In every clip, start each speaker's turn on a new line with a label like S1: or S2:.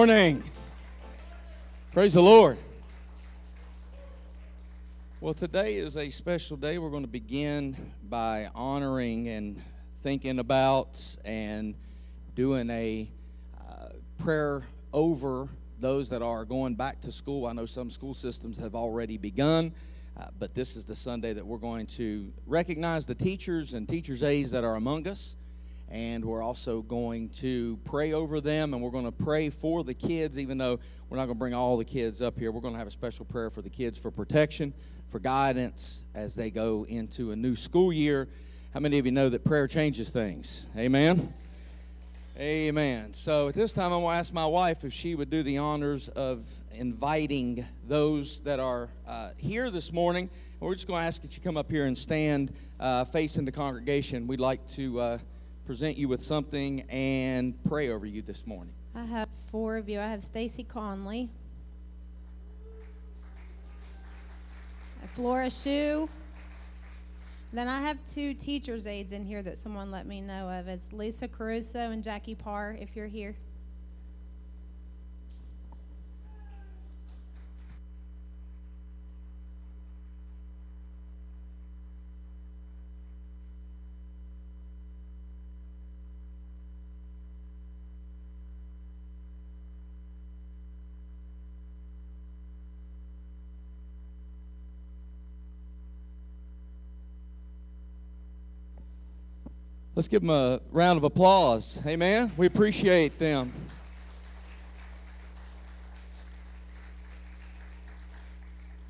S1: morning. Praise the Lord. Well, today is a special day. We're going to begin by honoring and thinking about and doing a uh, prayer over those that are going back to school. I know some school systems have already begun, uh, but this is the Sunday that we're going to recognize the teachers and teachers' aides that are among us and we're also going to pray over them and we're going to pray for the kids even though we're not going to bring all the kids up here. We're going to have a special prayer for the kids for protection for guidance as they go into a new school year. How many of you know that prayer changes things? Amen? Amen. So at this time i'm going to ask my wife if she would do the honors of inviting those that are uh, here this morning. We're just going to ask that you come up here and stand uh, facing the congregation. We'd like to uh, present you with something and pray over you this morning.
S2: I have four of you. I have Stacy Conley, Flora Shue. Then I have two teachers' aides in here that someone let me know of. It's Lisa Caruso and Jackie Parr, if you're here.
S1: Let's give them a round of applause. Amen. We appreciate them.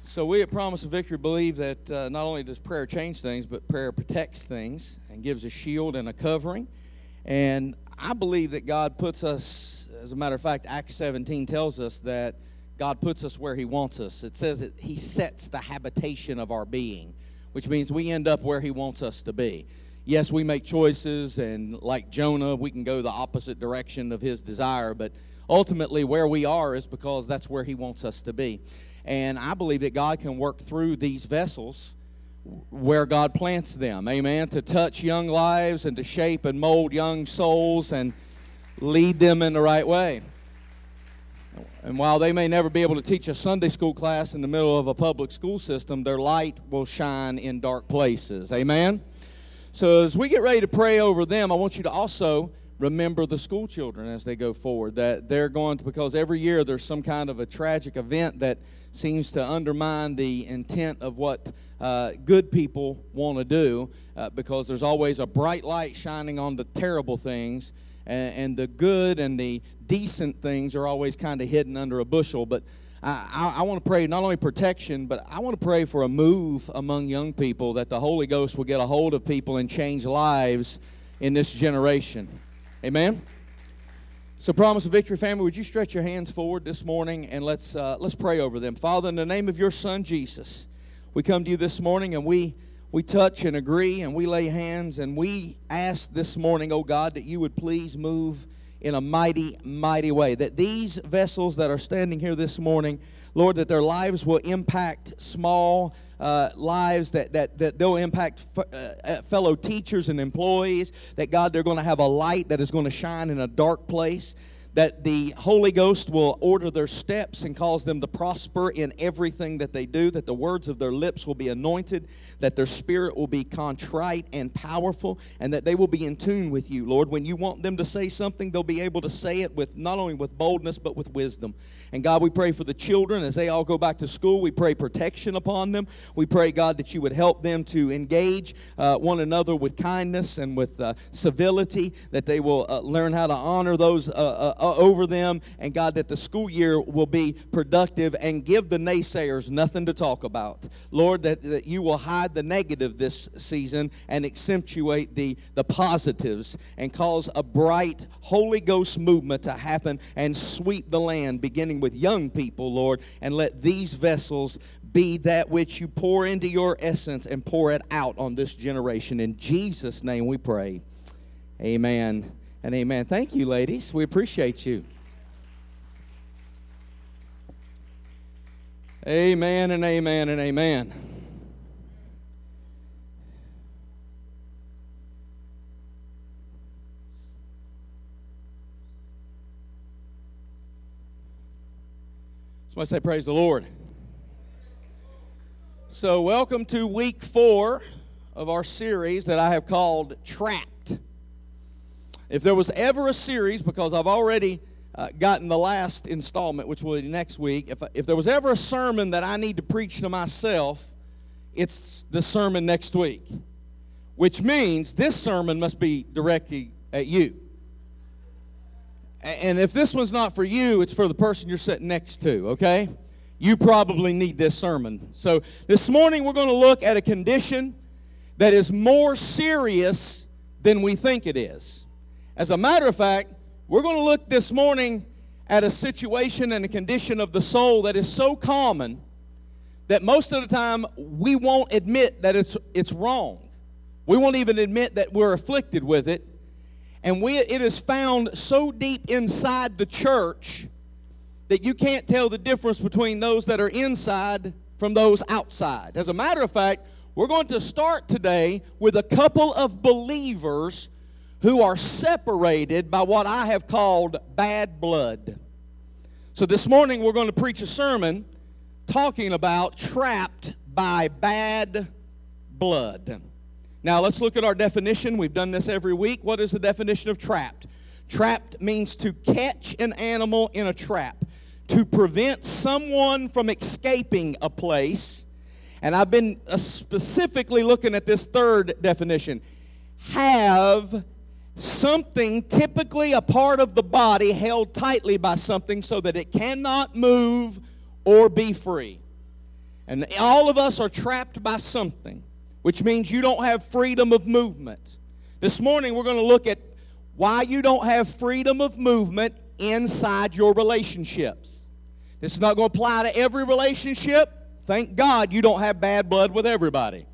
S1: So, we at Promise of Victory believe that uh, not only does prayer change things, but prayer protects things and gives a shield and a covering. And I believe that God puts us, as a matter of fact, Acts 17 tells us that God puts us where He wants us. It says that He sets the habitation of our being, which means we end up where He wants us to be yes, we make choices, and like Jonah, we can go the opposite direction of his desire, but ultimately, where we are is because that's where he wants us to be. And I believe that God can work through these vessels where God plants them, amen, to touch young lives and to shape and mold young souls and lead them in the right way. And while they may never be able to teach a Sunday school class in the middle of a public school system, their light will shine in dark places. Amen? So as we get ready to pray over them, I want you to also remember the school children as they go forward. That they're going to, because every year there's some kind of a tragic event that seems to undermine the intent of what uh, good people want to do, uh, because there's always a bright light shining on the terrible things, and, and the good and the decent things are always kind of hidden under a bushel. But I, I, want to pray not only protection, but I want to pray for a move among young people that the Holy Ghost will get a hold of people and change lives in this generation. Amen. So, promise of victory, family. Would you stretch your hands forward this morning and let's uh, let's pray over them, Father, in the name of your Son Jesus. We come to you this morning and we we touch and agree and we lay hands and we ask this morning, oh God, that you would please move in a mighty, mighty way. That these vessels that are standing here this morning, Lord, that their lives will impact small uh, lives, that, that, that they'll impact f- uh, uh fellow teachers and employees, that God, they're going to have a light that is going to shine in a dark place that the Holy Ghost will order their steps and cause them to prosper in everything that they do, that the words of their lips will be anointed, that their spirit will be contrite and powerful, and that they will be in tune with you, Lord. When you want them to say something, they'll be able to say it with not only with boldness, but with wisdom. And God, we pray for the children as they all go back to school. We pray protection upon them. We pray, God, that you would help them to engage uh, one another with kindness and with uh, civility, that they will uh, learn how to honor those uh, uh, uh, over them, and God, that the school year will be productive and give the naysayers nothing to talk about. Lord, that, that you will hide the negative this season and accentuate the, the positives and cause a bright Holy Ghost movement to happen and sweep the land, beginning with young people, Lord, and let these vessels be that which you pour into your essence and pour it out on this generation. In Jesus' name we pray. Amen and amen. Thank you, ladies. We appreciate you. Amen and amen and amen. Somebody say, Praise the Lord. So, welcome to week four of our series that I have called Trapped. If there was ever a series, because I've already uh, gotten the last installment, which will be next week, if, if there was ever a sermon that I need to preach to myself, it's the sermon next week, which means this sermon must be directed at you. And if this one's not for you, it's for the person you're sitting next to, okay? You probably need this sermon. So this morning we're going to look at a condition that is more serious than we think it is. As a matter of fact, we're going to look this morning at a situation and a condition of the soul that is so common that most of the time we won't admit that it's, it's wrong. We won't even admit that we're afflicted with it and we, it is found so deep inside the church that you can't tell the difference between those that are inside from those outside. As a matter of fact, we're going to start today with a couple of believers who are separated by what I have called bad blood. So this morning we're going to preach a sermon talking about trapped by bad blood. Now, let's look at our definition. We've done this every week. What is the definition of trapped? Trapped means to catch an animal in a trap, to prevent someone from escaping a place. And I've been uh, specifically looking at this third definition have something, typically a part of the body, held tightly by something so that it cannot move or be free. And all of us are trapped by something which means you don't have freedom of movement. This morning, we're going to look at why you don't have freedom of movement inside your relationships. This is not going to apply to every relationship. Thank God you don't have bad blood with everybody.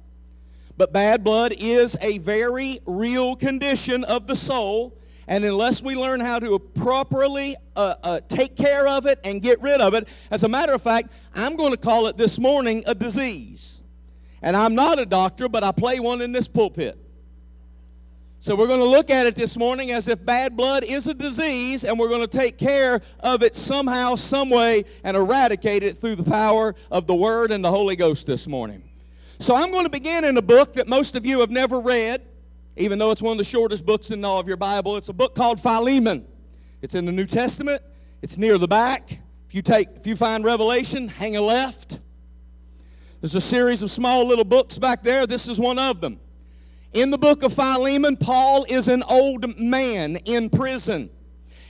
S1: But bad blood is a very real condition of the soul. And unless we learn how to properly uh, uh, take care of it and get rid of it, as a matter of fact, I'm going to call it this morning a disease. And I'm not a doctor, but I play one in this pulpit. So we're going to look at it this morning as if bad blood is a disease, and we're going to take care of it somehow, some way, and eradicate it through the power of the Word and the Holy Ghost this morning. So I'm going to begin in a book that most of you have never read, even though it's one of the shortest books in all of your Bible. It's a book called Philemon. It's in the New Testament. It's near the back. If you take, if you find Revelation, hang a left. There's a series of small little books back there. This is one of them. In the book of Philemon, Paul is an old man in prison.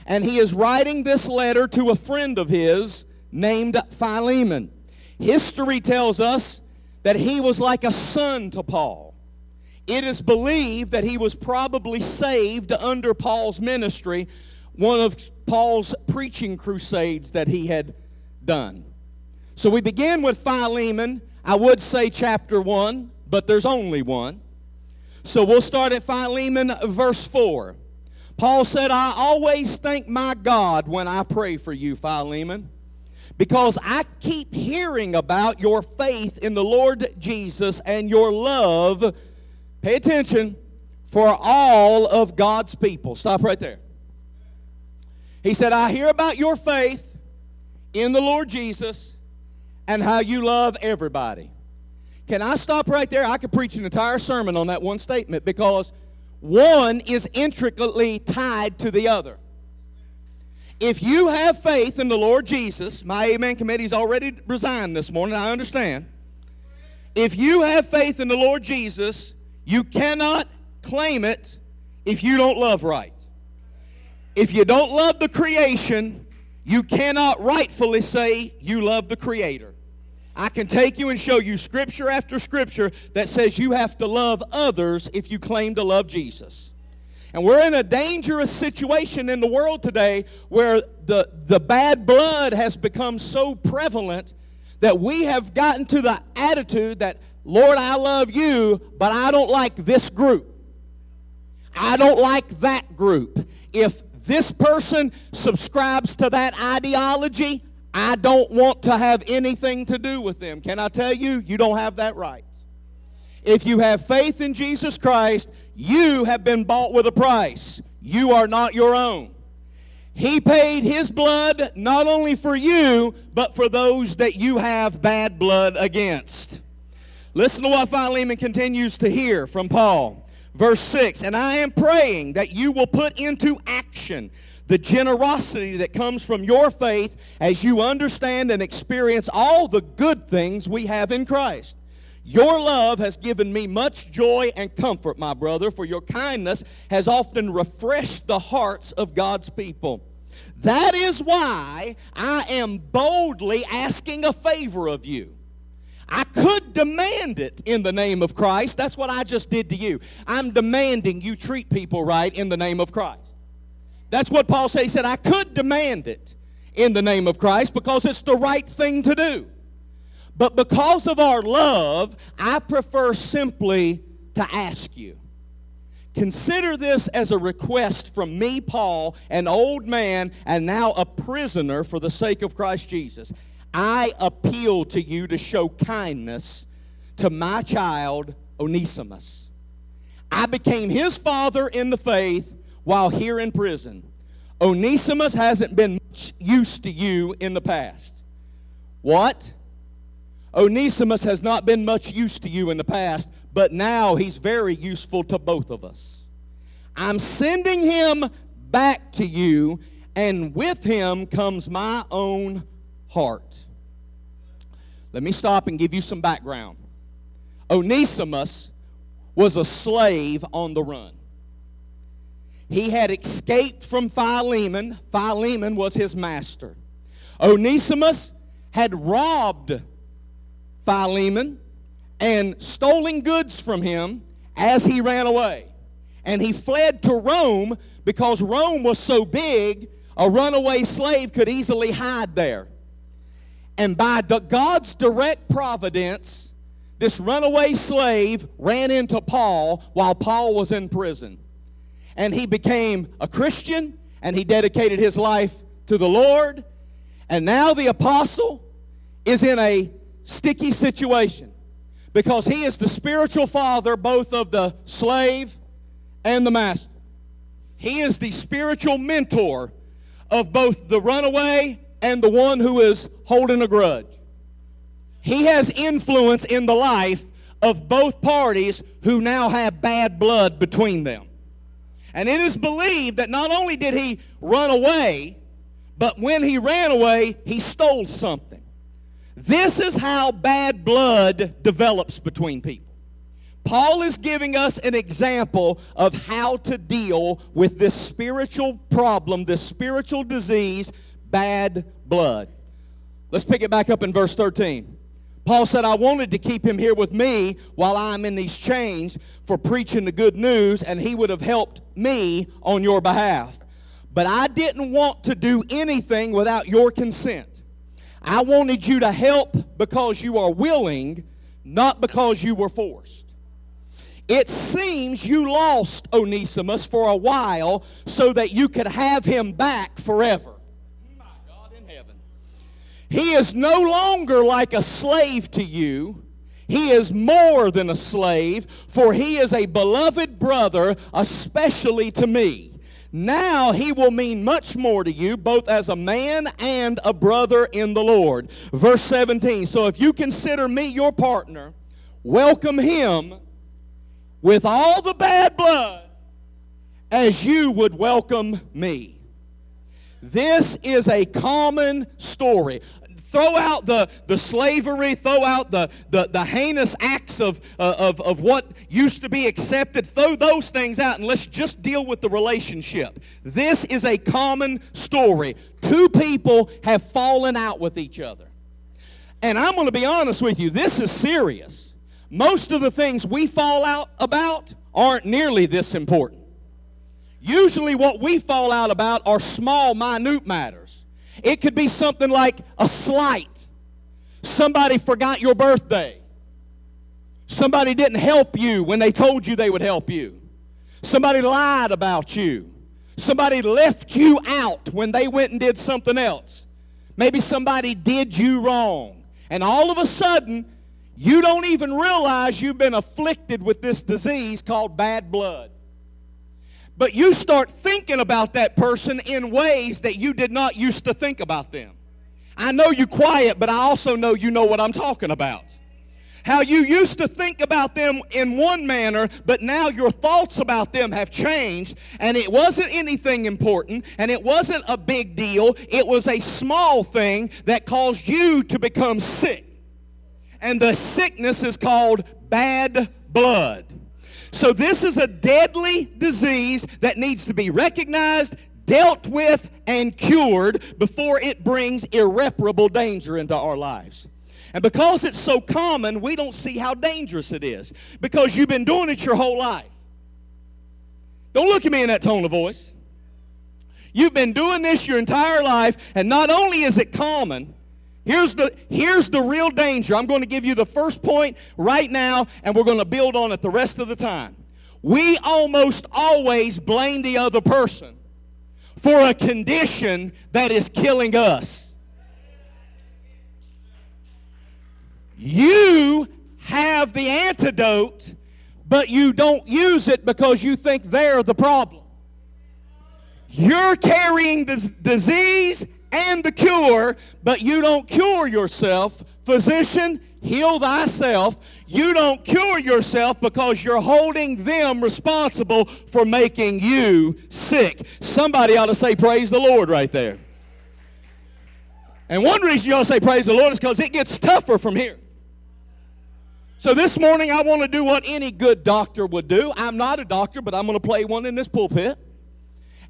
S1: And he is writing this letter to a friend of his named Philemon. History tells us that he was like a son to Paul. It is believed that he was probably saved under Paul's ministry, one of Paul's preaching crusades that he had done. So we begin with Philemon I would say chapter 1, but there's only one. So we'll start at Philemon, verse 4. Paul said, I always thank my God when I pray for you, Philemon, because I keep hearing about your faith in the Lord Jesus and your love, pay attention, for all of God's people. Stop right there. He said, I hear about your faith in the Lord Jesus and how you love everybody. Can I stop right there? I could preach an entire sermon on that one statement because one is intricately tied to the other. If you have faith in the Lord Jesus, my Amen committee's already resigned this morning, I understand. If you have faith in the Lord Jesus, you cannot claim it if you don't love right. If you don't love the creation, you cannot rightfully say you love the Creator. I can take you and show you scripture after scripture that says you have to love others if you claim to love Jesus. And we're in a dangerous situation in the world today where the, the bad blood has become so prevalent that we have gotten to the attitude that, Lord, I love you, but I don't like this group. I don't like that group. If this person subscribes to that ideology, I don't want to have anything to do with them. Can I tell you, you don't have that right. If you have faith in Jesus Christ, you have been bought with a price. You are not your own. He paid his blood not only for you, but for those that you have bad blood against. Listen to what Philemon continues to hear from Paul. Verse 6 And I am praying that you will put into action the generosity that comes from your faith as you understand and experience all the good things we have in Christ. Your love has given me much joy and comfort, my brother, for your kindness has often refreshed the hearts of God's people. That is why I am boldly asking a favor of you. I could demand it in the name of Christ. That's what I just did to you. I'm demanding you treat people right in the name of Christ. That's what Paul said. He said, I could demand it in the name of Christ because it's the right thing to do. But because of our love, I prefer simply to ask you. Consider this as a request from me, Paul, an old man and now a prisoner for the sake of Christ Jesus. I appeal to you to show kindness to my child, Onesimus. I became his father in the faith while here in prison. Onesimus hasn't been much use to you in the past. What? Onesimus has not been much use to you in the past, but now he's very useful to both of us. I'm sending him back to you, and with him comes my own heart. Let me stop and give you some background. Onesimus was a slave on the run. He had escaped from Philemon. Philemon was his master. Onesimus had robbed Philemon and stolen goods from him as he ran away. And he fled to Rome because Rome was so big, a runaway slave could easily hide there. And by God's direct providence, this runaway slave ran into Paul while Paul was in prison. And he became a Christian and he dedicated his life to the Lord. And now the apostle is in a sticky situation because he is the spiritual father both of the slave and the master. He is the spiritual mentor of both the runaway and the one who is holding a grudge. He has influence in the life of both parties who now have bad blood between them. And it is believed that not only did he run away, but when he ran away, he stole something. This is how bad blood develops between people. Paul is giving us an example of how to deal with this spiritual problem, this spiritual disease, bad blood. Let's pick it back up in verse 13. Paul said, I wanted to keep him here with me while I'm in these chains for preaching the good news, and he would have helped me on your behalf. But I didn't want to do anything without your consent. I wanted you to help because you are willing, not because you were forced. It seems you lost Onesimus for a while so that you could have him back forever. He is no longer like a slave to you. He is more than a slave, for he is a beloved brother, especially to me. Now he will mean much more to you, both as a man and a brother in the Lord. Verse 17 So if you consider me your partner, welcome him with all the bad blood as you would welcome me. This is a common story throw out the, the slavery, throw out the, the, the heinous acts of, uh, of, of what used to be accepted, throw those things out, and let's just deal with the relationship. This is a common story. Two people have fallen out with each other. And I'm going to be honest with you, this is serious. Most of the things we fall out about aren't nearly this important. Usually, what we fall out about are small, minute matters. It could be something like a slight. Somebody forgot your birthday. Somebody didn't help you when they told you they would help you. Somebody lied about you. Somebody left you out when they went and did something else. Maybe somebody did you wrong. And all of a sudden, you don't even realize you've been afflicted with this disease called bad blood. But you start thinking about that person in ways that you did not used to think about them. I know you quiet, but I also know you know what I'm talking about. How you used to think about them in one manner, but now your thoughts about them have changed, and it wasn't anything important, and it wasn't a big deal. It was a small thing that caused you to become sick. And the sickness is called bad blood. So, this is a deadly disease that needs to be recognized, dealt with, and cured before it brings irreparable danger into our lives. And because it's so common, we don't see how dangerous it is because you've been doing it your whole life. Don't look at me in that tone of voice. You've been doing this your entire life, and not only is it common, here's the, here's the real danger. I'm going to give you the first point right now, and we're going to build on it the rest of the time. We almost always blame the other person for a condition that is killing us. You have the antidote, but you don't use it because you think they're the problem. You're carrying the disease and the cure, but you don't cure yourself. Physician, heal thyself. You don't cure yourself because you're holding them responsible for making you sick. Somebody ought to say, Praise the Lord, right there. And one reason you ought to say, Praise the Lord, is because it gets tougher from here. So this morning, I want to do what any good doctor would do. I'm not a doctor, but I'm going to play one in this pulpit.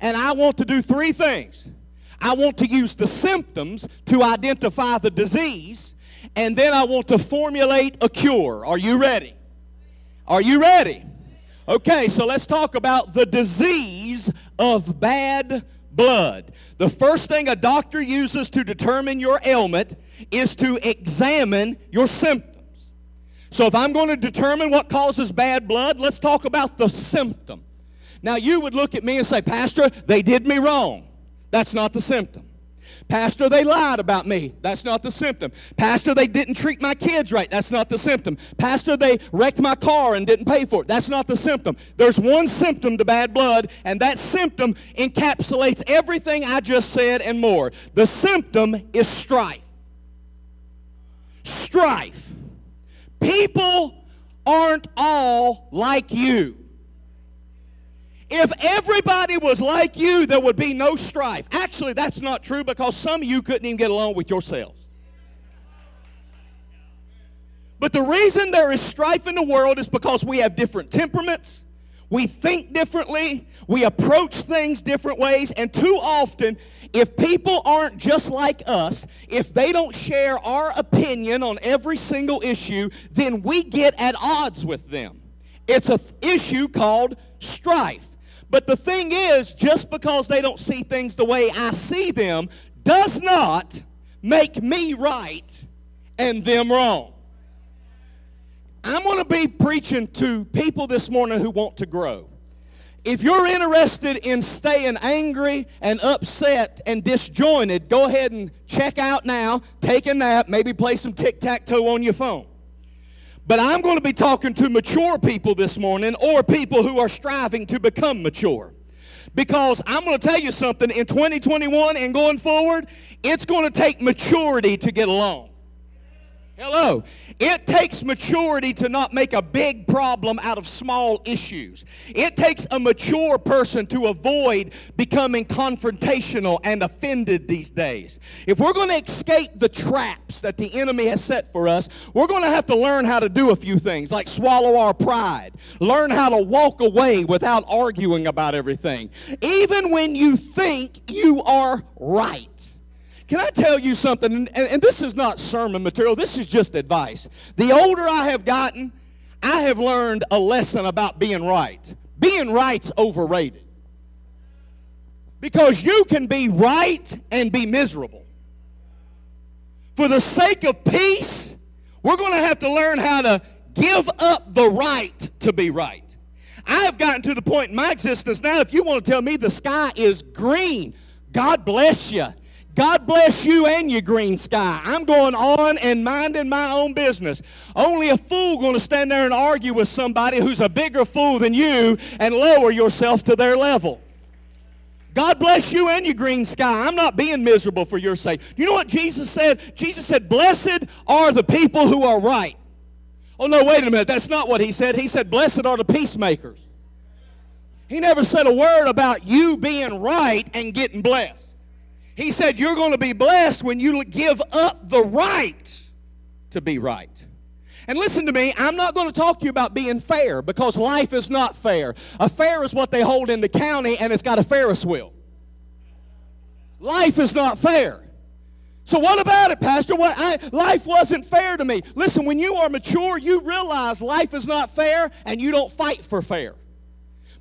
S1: And I want to do three things. I want to use the symptoms to identify the disease, and then I want to formulate a cure. Are you ready? Are you ready? Okay, so let's talk about the disease of bad blood. The first thing a doctor uses to determine your ailment is to examine your symptoms. So if I'm going to determine what causes bad blood, let's talk about the symptom. Now you would look at me and say, Pastor, they did me wrong. That's not the symptom. Pastor, they lied about me. That's not the symptom. Pastor, they didn't treat my kids right. That's not the symptom. Pastor, they wrecked my car and didn't pay for it. That's not the symptom. There's one symptom to bad blood, and that symptom encapsulates everything I just said and more. The symptom is strife. Strife. People aren't all like you. If everybody was like you, there would be no strife. Actually, that's not true because some of you couldn't even get along with yourselves. But the reason there is strife in the world is because we have different temperaments, we think differently, we approach things different ways, and too often, if people aren't just like us, if they don't share our opinion on every single issue, then we get at odds with them. It's an issue called strife. But the thing is, just because they don't see things the way I see them does not make me right and them wrong. I'm going to be preaching to people this morning who want to grow. If you're interested in staying angry and upset and disjointed, go ahead and check out now, take a nap, maybe play some tic tac toe on your phone. But I'm going to be talking to mature people this morning or people who are striving to become mature. Because I'm going to tell you something in 2021 and going forward, it's going to take maturity to get along. Hello. It takes maturity to not make a big problem out of small issues. It takes a mature person to avoid becoming confrontational and offended these days. If we're going to escape the traps that the enemy has set for us, we're going to have to learn how to do a few things, like swallow our pride, learn how to walk away without arguing about everything, even when you think you are right. Can I tell you something? And, and, this is not sermon material, this is just advice. The older I have gotten, I have learned a lesson about being right. Being right's overrated. Because you can be right and be miserable. For the sake of peace, we're going to have to learn how to give up the right to be right. I have gotten to the point in my existence now, if you want to tell me the sky is green, God bless you God bless you and your green sky. I'm going on and minding my own business. Only a fool going to stand there and argue with somebody who's a bigger fool than you and lower yourself to their level. God bless you and your green sky. I'm not being miserable for your sake. You know what Jesus said? Jesus said, Blessed are the people who are right. Oh, no, wait a minute. That's not what he said. He said, Blessed are the peacemakers. He never said a word about you being right and getting blessed. He said, You're going to be blessed when you give up the right to be right. And listen to me, I'm not going to talk to you about being fair because life is not fair. A fair is what they hold in the county and it's got a Ferris wheel. Life is not fair. So what about it, Pastor? What I, life wasn't fair to me. Listen, when you are mature, you realize life is not fair and you don't fight for fair.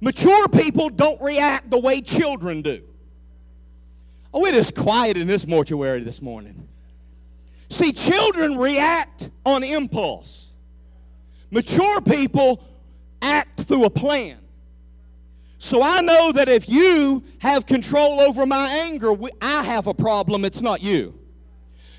S1: Mature people don't react the way children do. Oh, it is quiet in this mortuary this morning. See, children react on impulse. Mature people act through a plan. So I know that if you have control over my anger, I have a problem, it's not you.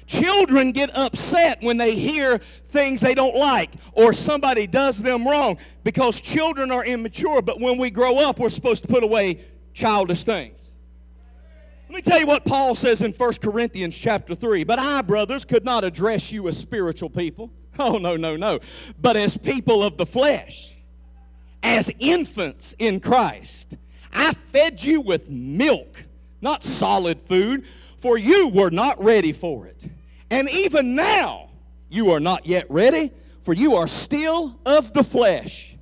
S1: Children get upset when they hear things they don't like or somebody does them wrong because children are immature, but when we grow up, we're supposed to put away childish things. Let me tell you what Paul says in 1 Corinthians chapter 3. But I, brothers, could not address you as spiritual people. Oh, no, no, no. But as people of the flesh, as infants in Christ. I fed you with milk, not solid food, for you were not ready for it. And even now, you are not yet ready, for you are still of the flesh.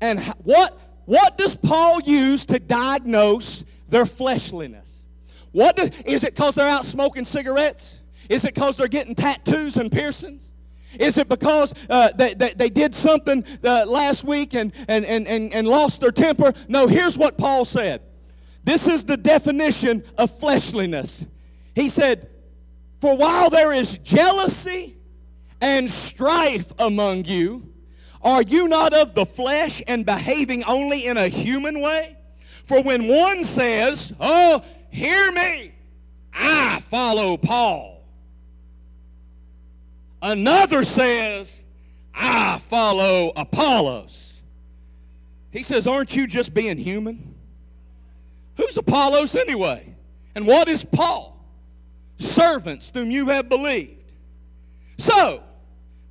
S1: And what, what does Paul use to diagnose their fleshliness? What do, is it because they're out smoking cigarettes? Is it because they're getting tattoos and piercings? Is it because uh, they, they, they, did something uh, last week and, and, and, and, and lost their temper? No, here's what Paul said. This is the definition of fleshliness. He said, For while there is jealousy and strife among you, are you not of the flesh and behaving only in a human way? For when one says, Oh, Hear me. I follow Paul. Another says, I follow Apollos. He says, Aren't you just being human? Who's Apollos anyway? And what is Paul? Servants whom you have believed. So,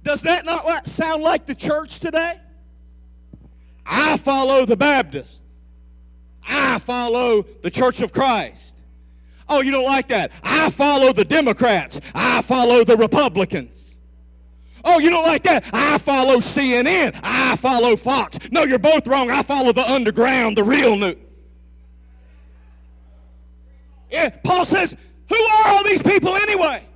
S1: does that not sound like the church today? I follow the Baptist. I follow the Church of Christ. Oh, you don't like that? I follow the Democrats. I follow the Republicans. Oh, you don't like that? I follow CNN. I follow Fox. No, you're both wrong. I follow the underground, the real news. Yeah, Paul says, who are all these people anyway?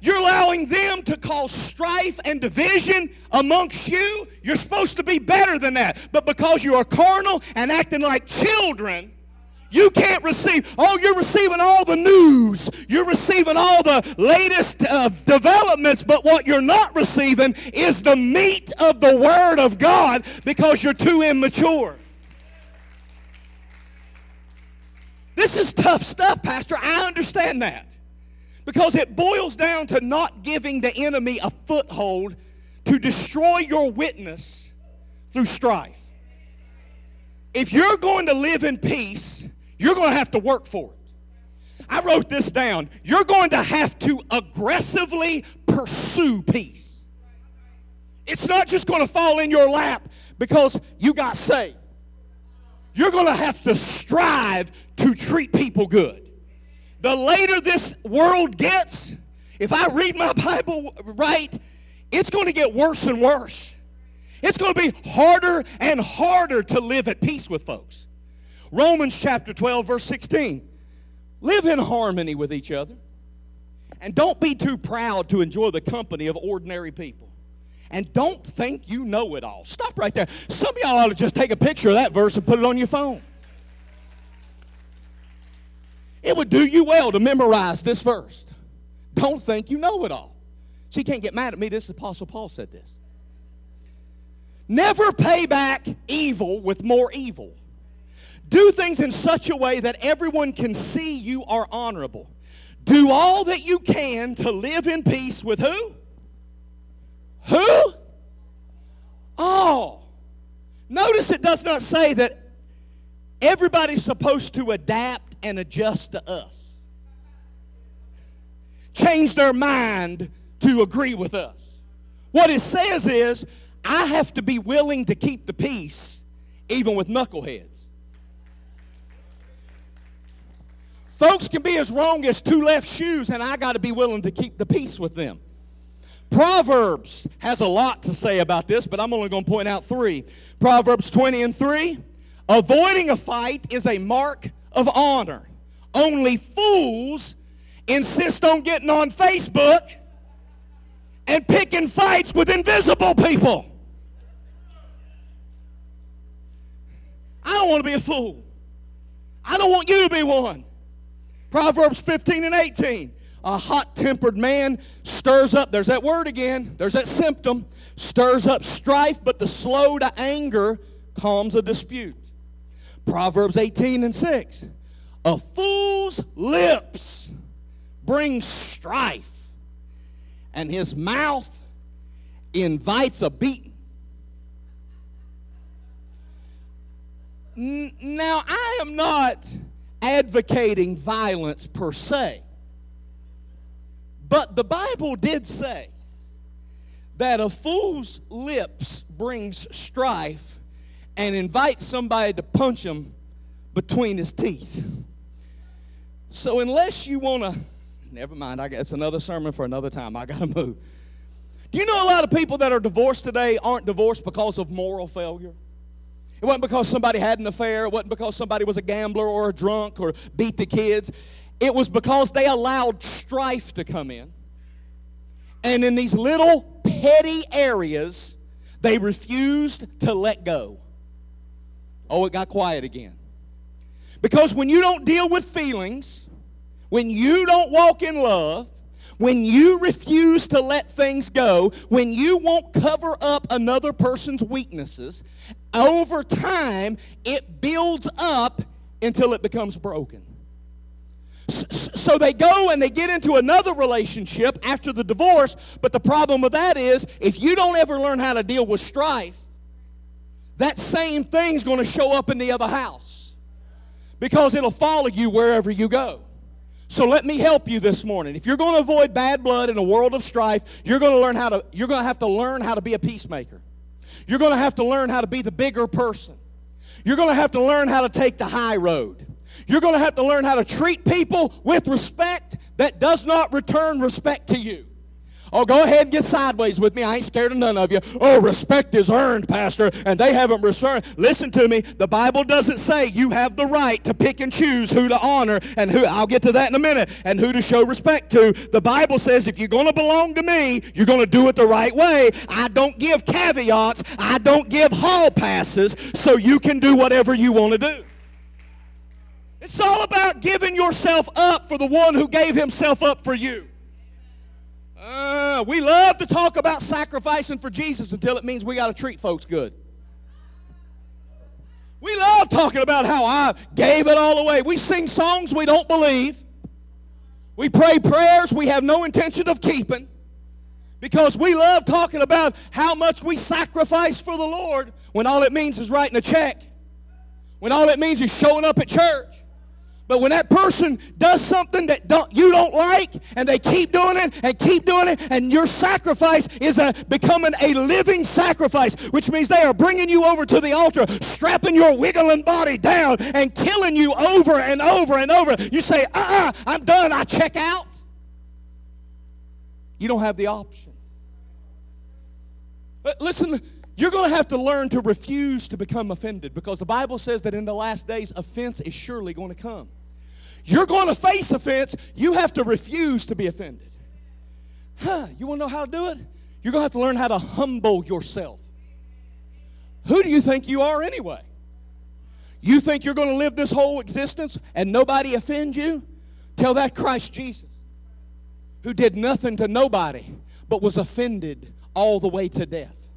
S1: You're allowing them to cause strife and division amongst you. You're supposed to be better than that. But because you are carnal and acting like children, you can't receive, oh, you're receiving all the news. You're receiving all the latest uh, developments, but what you're not receiving is the meat of the Word of God because you're too immature. This is tough stuff, Pastor. I understand that. Because it boils down to not giving the enemy a foothold to destroy your witness through strife. If you're going to live in peace, you're going to have to work for it. I wrote this down. You're going to have to aggressively pursue peace. It's not just going to fall in your lap because you got saved. You're going to have to strive to treat people good. The later this world gets, if I read my Bible right, it's going to get worse and worse. It's going to be harder and harder to live at peace with folks. Romans chapter 12, verse 16. Live in harmony with each other. And don't be too proud to enjoy the company of ordinary people. And don't think you know it all. Stop right there. Some of y'all ought to just take a picture of that verse and put it on your phone. It would do you well to memorize this verse. Don't think you know it all. You can't get mad at me. This Apostle Paul said this. Never pay back evil with more evil. Do things in such a way that everyone can see you are honorable. Do all that you can to live in peace with who? Who? All. Notice it does not say that everybody's supposed to adapt and adjust to us, change their mind to agree with us. What it says is, I have to be willing to keep the peace even with knuckleheads. Folks can be as wrong as two left shoes, and I got to be willing to keep the peace with them. Proverbs has a lot to say about this, but I'm only going to point out three. Proverbs 20 and 3 Avoiding a fight is a mark of honor. Only fools insist on getting on Facebook and picking fights with invisible people. I don't want to be a fool. I don't want you to be one. Proverbs 15 and 18. A hot tempered man stirs up, there's that word again, there's that symptom, stirs up strife, but the slow to anger calms a dispute. Proverbs 18 and 6. A fool's lips bring strife, and his mouth invites a beating. Now, I am not advocating violence per se, but the Bible did say that a fool's lips brings strife and invites somebody to punch him between his teeth. So, unless you want to, never mind, I guess it's another sermon for another time. I got to move. Do you know a lot of people that are divorced today aren't divorced because of moral failure? It wasn't because somebody had an affair. It wasn't because somebody was a gambler or a drunk or beat the kids. It was because they allowed strife to come in. And in these little petty areas, they refused to let go. Oh, it got quiet again. Because when you don't deal with feelings, when you don't walk in love, when you refuse to let things go, when you won't cover up another person's weaknesses, over time it builds up until it becomes broken. So they go and they get into another relationship after the divorce, but the problem with that is if you don't ever learn how to deal with strife, that same thing's going to show up in the other house because it'll follow you wherever you go. So let me help you this morning. If you're going to avoid bad blood in a world of strife, you're going to learn how to you're going to have to learn how to be a peacemaker. You're going to have to learn how to be the bigger person. You're going to have to learn how to take the high road. You're going to have to learn how to treat people with respect that does not return respect to you. Oh, go ahead and get sideways with me. I ain't scared of none of you. Oh, respect is earned, Pastor, and they haven't returned. Listen to me. The Bible doesn't say you have the right to pick and choose who to honor and who, I'll get to that in a minute, and who to show respect to. The Bible says if you're going to belong to me, you're going to do it the right way. I don't give caveats, I don't give hall passes, so you can do whatever you want to do. It's all about giving yourself up for the one who gave himself up for you. Uh, we love to talk about sacrificing for Jesus until it means we got to treat folks good. We love talking about how I gave it all away. We sing songs we don't believe. We pray prayers we have no intention of keeping because we love talking about how much we sacrifice for the Lord when all it means is writing a check, when all it means is showing up at church. But when that person does something that don't, you don't like, and they keep doing it and keep doing it, and your sacrifice is a, becoming a living sacrifice, which means they are bringing you over to the altar, strapping your wiggling body down, and killing you over and over and over. You say, uh uh-uh, uh, i am done, I check out. You don't have the option. But listen, you're going to have to learn to refuse to become offended because the Bible says that in the last days, offense is surely going to come. You're going to face offense. You have to refuse to be offended. Huh, you want to know how to do it? You're going to have to learn how to humble yourself. Who do you think you are anyway? You think you're going to live this whole existence and nobody offend you? Tell that Christ Jesus, who did nothing to nobody but was offended all the way to death.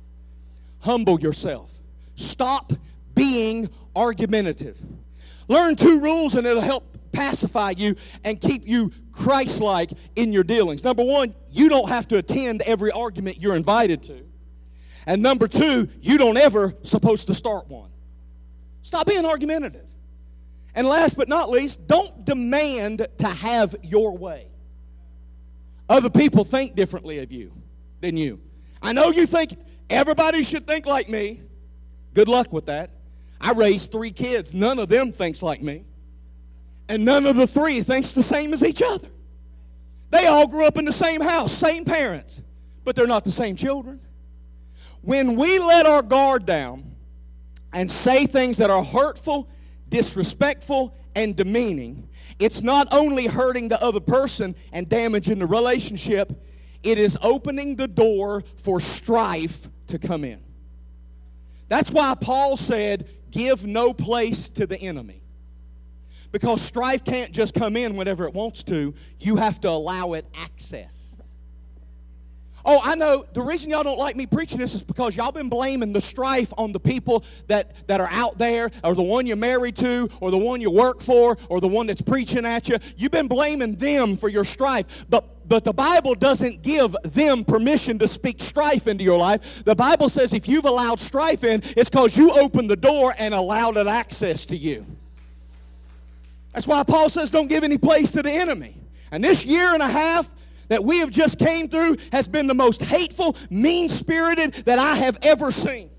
S1: Humble yourself. Stop being argumentative. Learn two rules and it'll help pacify you and keep you Christ like in your dealings. Number one, you don't have to attend every argument you're invited to. And number two, you don't ever supposed to start one. Stop being argumentative. And last but not least, don't demand to have your way. Other people think differently of you than you. I know you think everybody should think like me. Good luck with that. I raised three kids. None of them thinks like me. And none of the three thinks the same as each other. They all grew up in the same house, same parents, but they're not the same children. When we let our guard down and say things that are hurtful, disrespectful, and demeaning, it's not only hurting the other person and damaging the relationship, it is opening the door for strife to come in. That's why Paul said, Give no place to the enemy. Because strife can't just come in whenever it wants to, you have to allow it access. Oh, I know the reason y'all don't like me preaching this is because y'all been blaming the strife on the people that, that are out there, or the one you're married to, or the one you work for, or the one that's preaching at you. You've been blaming them for your strife. But but the Bible doesn't give them permission to speak strife into your life. The Bible says if you've allowed strife in, it's because you opened the door and allowed it access to you. That's why Paul says don't give any place to the enemy. And this year and a half, that we have just came through has been the most hateful, mean-spirited that I have ever seen.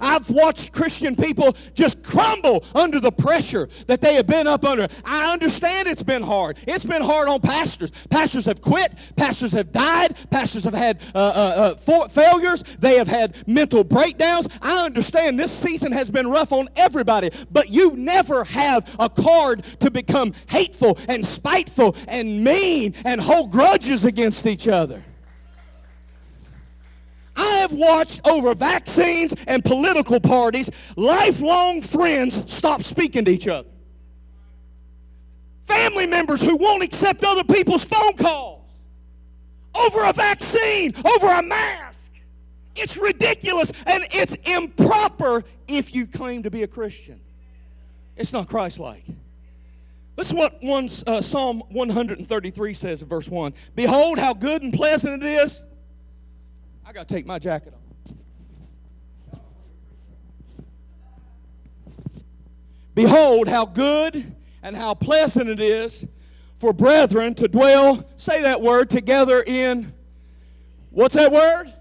S1: I've watched Christian people just crumble under the pressure that they have been up under. I understand it's been hard. It's been hard on pastors. Pastors have quit. Pastors have died. Pastors have had uh, uh, uh, failures. They have had mental breakdowns. I understand this season has been rough on everybody, but you never have a card to become hateful and spiteful and mean and hold grudges against each other. I have watched over vaccines and political parties, lifelong friends stop speaking to each other. Family members who won't accept other people's phone calls over a vaccine, over a mask. It's ridiculous and it's improper if you claim to be a Christian. It's not Christ like. Listen what one, uh, Psalm 133 says in verse 1 Behold, how good and pleasant it is I got to take my jacket off. Behold, how good and how pleasant it is for brethren to dwell, say that word, together in, what's that word?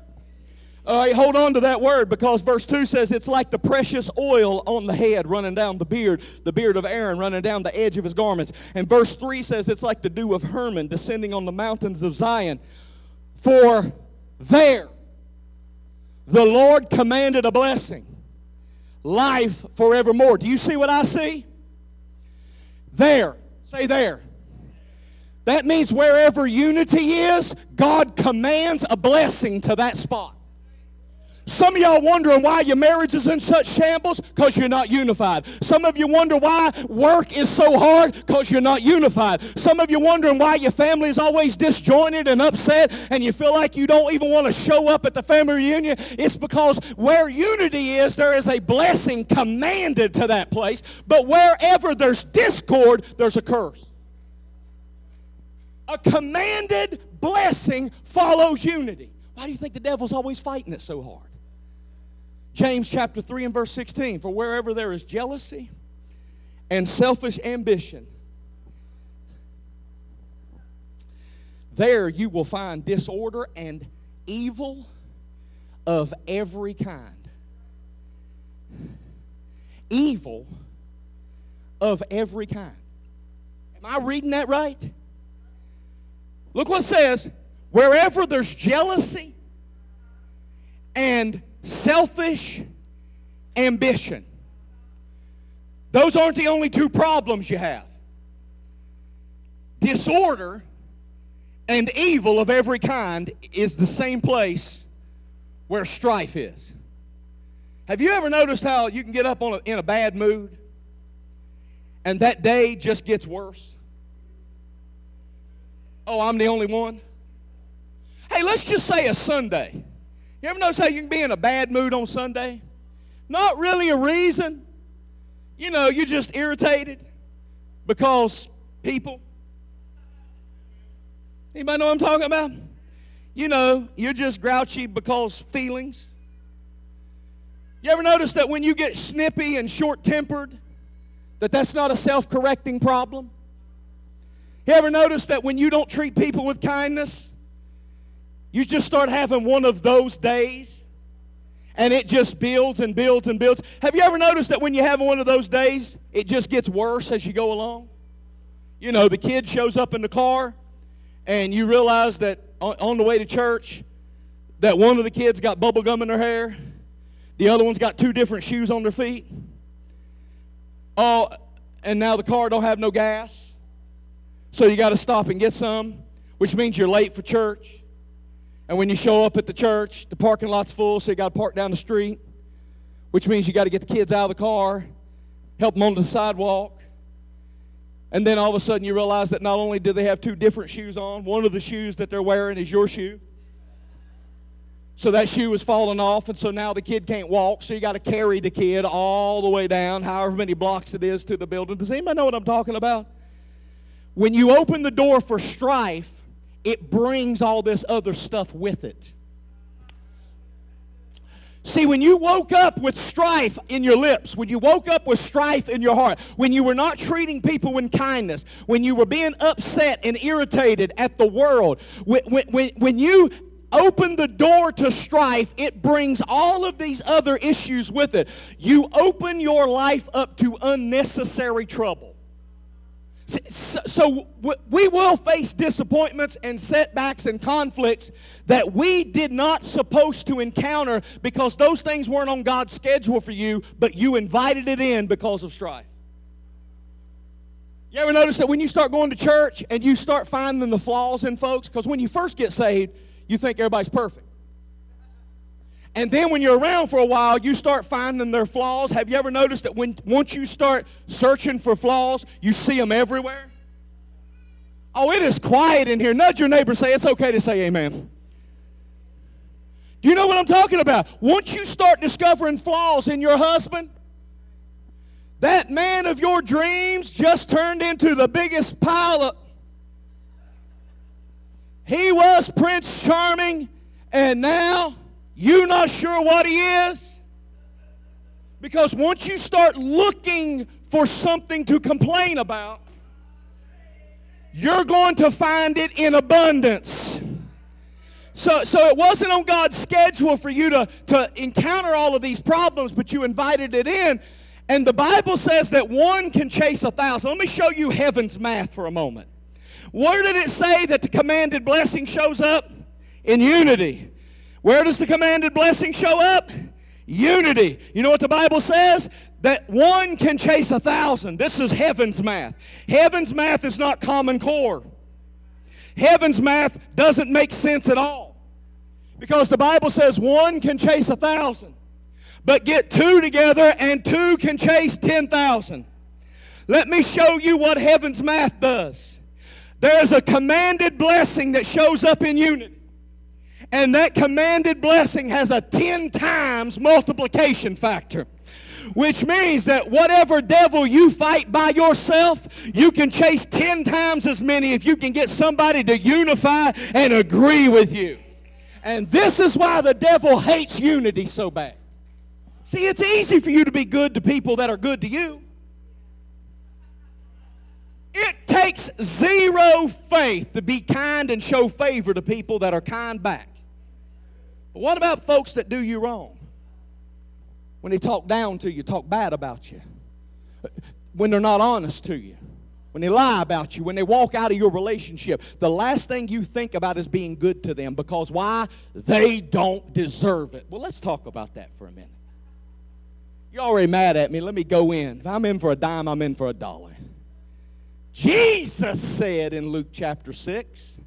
S1: All right, hold on to that word because verse 2 says it's like the precious oil on the head running down the beard, the beard of Aaron running down the edge of his garments. And verse 3 says it's like the dew of Hermon descending on the mountains of Zion. For there the Lord commanded a blessing life forevermore. Do you see what I see? There. Say there. That means wherever unity is, God commands a blessing to that spot. Some of y'all wondering why your marriage is in such shambles because you're not unified. Some of you wonder why work is so hard because you're not unified. Some of you wondering why your family is always disjointed and upset and you feel like you don't even want to show up at the family reunion. It's because where unity is, there is a blessing commanded to that place. But wherever there's discord, there's a curse. A commanded blessing follows unity. Why do you think the devil's always fighting it so hard? James chapter 3 and verse 16 For wherever there is jealousy and selfish ambition, there you will find disorder and evil of every kind. Evil of every kind. Am I reading that right? Look what it says. Wherever there's jealousy and selfish ambition. Those aren't the only two problems you have. Disorder and evil of every kind is the same place where strife is. Have you ever noticed how you can get up a, in a bad mood and that day just gets worse? Oh, I'm the only one? Hey, let's just say a Sunday. You ever notice how you can be in a bad mood on Sunday? Not really a reason. You know, you're just irritated because people. Anybody know what I'm talking about? You know, you're just grouchy because feelings. You ever notice that when you get snippy and short-tempered, that that's not a self-correcting problem? You ever notice that when you don't treat people with kindness, you just start having one of those days? and it just builds and builds and builds. Have you ever noticed that when you have one of those days, it just gets worse as you go along? You know, the kid shows up in the car, and you realize that on, the way to church, that one of the kids got bubble gum in their hair, the other one's got two different shoes on their feet. Oh, and now the car don't have no gas, so you got to stop and get some, which means you're late for church. And when you show up at the church, the parking lot's full, so you got to park down the street, which means you got to get the kids out of the car, help them onto the sidewalk. And then all of a sudden you realize that not only do they have two different shoes on, one of the shoes that they're wearing is your shoe. So that shoe is falling off, and so now the kid can't walk, so you got to carry the kid all the way down, however many blocks it is to the building. Does anybody know what I'm talking about? When you open the door for strife, it brings all this other stuff with it. See, when you woke up with strife in your lips, when you woke up with strife in your heart, when you were not treating people with kindness, when you were being upset and irritated at the world, when, when, when you open the door to strife, it brings all of these other issues with it. You open your life up to unnecessary trouble. So, we will face disappointments and setbacks and conflicts that we did not supposed to encounter because those things weren't on God's schedule for you, but you invited it in because of strife. You ever notice that when you start going to church and you start finding the flaws in folks, because when you first get saved, you think everybody's perfect. And then when you're around for a while, you start finding their flaws. Have you ever noticed that when once you start searching for flaws, you see them everywhere? Oh, it is quiet in here. Nudge your neighbor, say it's okay to say amen. Do you know what I'm talking about? Once you start discovering flaws in your husband, that man of your dreams just turned into the biggest pile of. He was Prince Charming, and now you not sure what he is? Because once you start looking for something to complain about, you're going to find it in abundance. So, so it wasn't on God's schedule for you to, to encounter all of these problems, but you invited it in. And the Bible says that one can chase a thousand. Let me show you heaven's math for a moment. Where did it say that the commanded blessing shows up? In unity. Where does the commanded blessing show up? Unity. You know what the Bible says? That one can chase a thousand. This is heaven's math. Heaven's math is not common core. Heaven's math doesn't make sense at all. Because the Bible says one can chase a thousand. But get two together and two can chase 10,000. Let me show you what heaven's math does. There's a commanded blessing that shows up in unity. And that commanded blessing has a 10 times multiplication factor which means that whatever devil you fight by yourself, you can chase 10 times as many if you can get somebody to unify and agree with you. And this is why the devil hates unity so bad. See, it's easy for you to be good to people that are good to you. It takes zero faith to be kind and show favor to people that are kind back. But what about folks that do you wrong? When they talk down to you, talk bad about you, when they're not honest to you, when they lie about you, when they walk out of your relationship, the last thing you think about is being good to them because why? They don't deserve it. Well, let's talk about that for a minute. You're already mad at me. Let me go in. If I'm in for a dime, I'm in for a dollar. Jesus said in Luke chapter 6,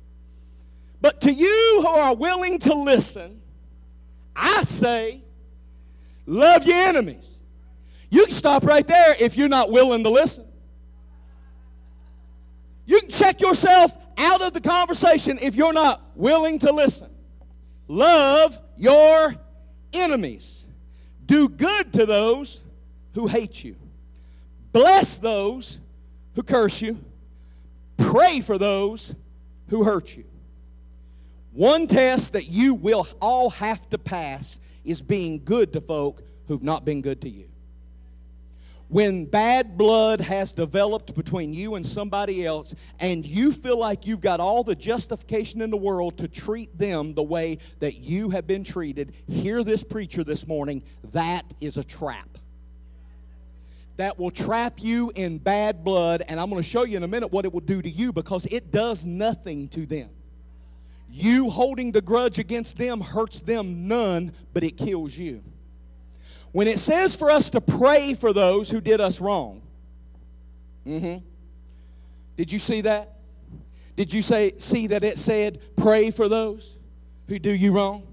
S1: But to you who are willing to listen, I say, love your enemies. You can stop right there if you're not willing to listen. You can check yourself out of the conversation if you're not willing to listen. Love your enemies. Do good to those who hate you. Bless those who curse you. Pray for those who hurt you. One test that you will all have to pass is being good to folk who've not been good to you. When bad blood has developed between you and somebody else, and you feel like you've got all the justification in the world to treat them the way that you have been treated, hear this preacher this morning. That is a trap that will trap you in bad blood, and I'm going to show you in a minute what it will do to you because it does nothing to them. You holding the grudge against them hurts them none, but it kills you. When it says for us to pray for those who did us wrong, mm-hmm. Did you see that? Did you say see that it said pray for those who do you wrong?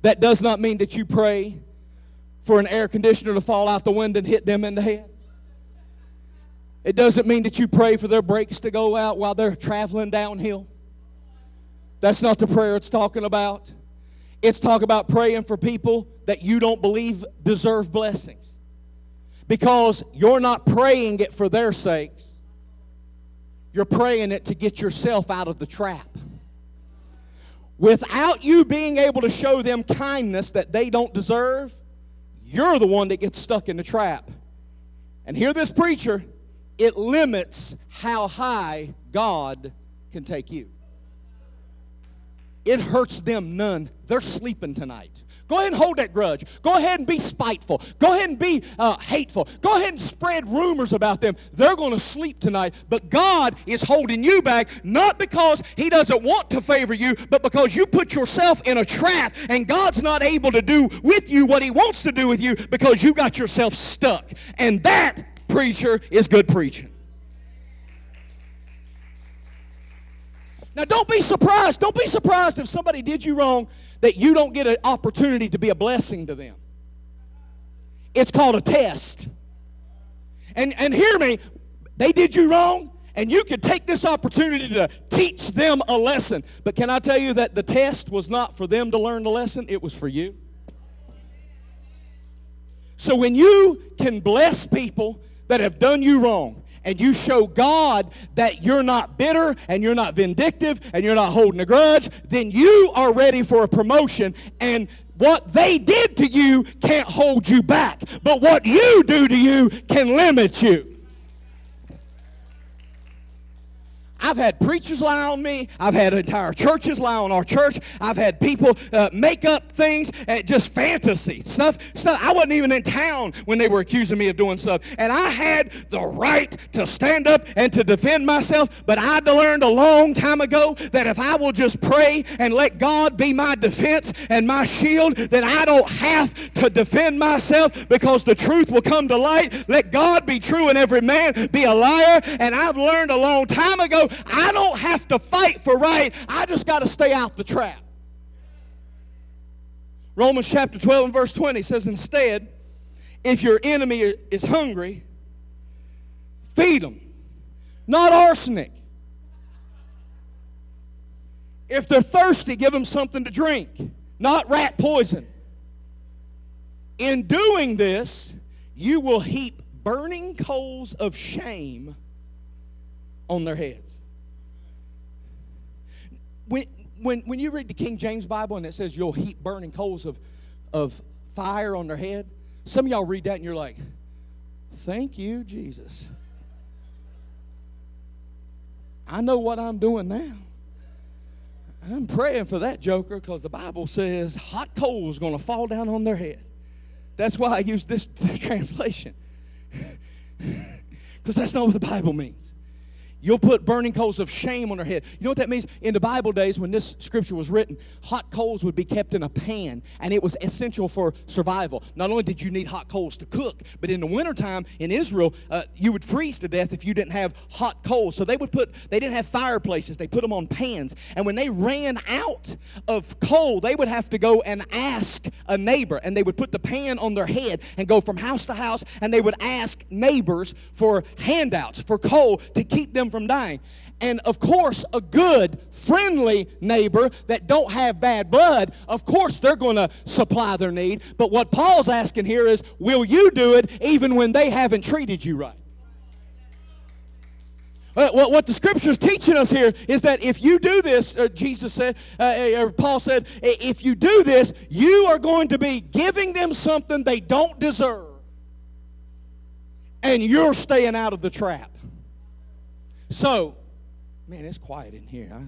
S1: That does not mean that you pray for an air conditioner to fall out the window and hit them in the head. It doesn't mean that you pray for their brakes to go out while they're traveling downhill. That's not the prayer it's talking about. It's talking about praying for people that you don't believe deserve blessings. Because you're not praying it for their sakes. You're praying it to get yourself out of the trap. Without you being able to show them kindness that they don't deserve, you're the one that gets stuck in the trap. And hear this preacher, it limits how high God can take you. It hurts them none. They're sleeping tonight. Go ahead and hold that grudge. Go ahead and be spiteful. Go ahead and be uh, hateful. Go ahead and spread rumors about them. They're going to sleep tonight. But God is holding you back, not because He doesn't want to favor you, but because you put yourself in a trap and God's not able to do with you what He wants to do with you because you got yourself stuck. And that, preacher, is good preaching. Now, don't be surprised. Don't be surprised if somebody did you wrong that you don't get an opportunity to be a blessing to them. It's called a test. And, and hear me, they did you wrong, and you could take this opportunity to teach them a lesson. But can I tell you that the test was not for them to learn the lesson, it was for you? So when you can bless people that have done you wrong, and you show God that you're not bitter and you're not vindictive and you're not holding a grudge, then you are ready for a promotion. And what they did to you can't hold you back, but what you do to you can limit you. I've had preachers lie on me. I've had entire churches lie on our church. I've had people uh, make up things, and just fantasy stuff. Stuff. I wasn't even in town when they were accusing me of doing stuff, and I had the right to stand up and to defend myself. But I learned a long time ago that if I will just pray and let God be my defense and my shield, then I don't have to defend myself because the truth will come to light. Let God be true and every man be a liar. And I've learned a long time ago I don't have to fight for right. I just got to stay out the trap. Romans chapter 12 and verse 20 says, Instead, if your enemy is hungry, feed them. Not arsenic. If they're thirsty, give them something to drink, not rat poison. In doing this, you will heap burning coals of shame on their heads when, when, when you read the King James Bible and it says you'll heap burning coals of, of fire on their head, some of y'all read that and you're like, thank you, Jesus. I know what I'm doing now. I'm praying for that joker because the Bible says hot coals going to fall down on their head. That's why I use this translation. Because that's not what the Bible means. You'll put burning coals of shame on their head. You know what that means? In the Bible days, when this scripture was written, hot coals would be kept in a pan, and it was essential for survival. Not only did you need hot coals to cook, but in the wintertime in Israel, uh, you would freeze to death if you didn't have hot coals. So they would put, they didn't have fireplaces, they put them on pans. And when they ran out of coal, they would have to go and ask a neighbor, and they would put the pan on their head and go from house to house, and they would ask neighbors for handouts, for coal to keep them from dying. And of course, a good, friendly neighbor that don't have bad blood, of course they're going to supply their need. But what Paul's asking here is, will you do it even when they haven't treated you right? Uh, what, what the scripture is teaching us here is that if you do this, uh, Jesus said, uh, or Paul said, if you do this, you are going to be giving them something they don't deserve. And you're staying out of the trap. So, man, it's quiet in here. I,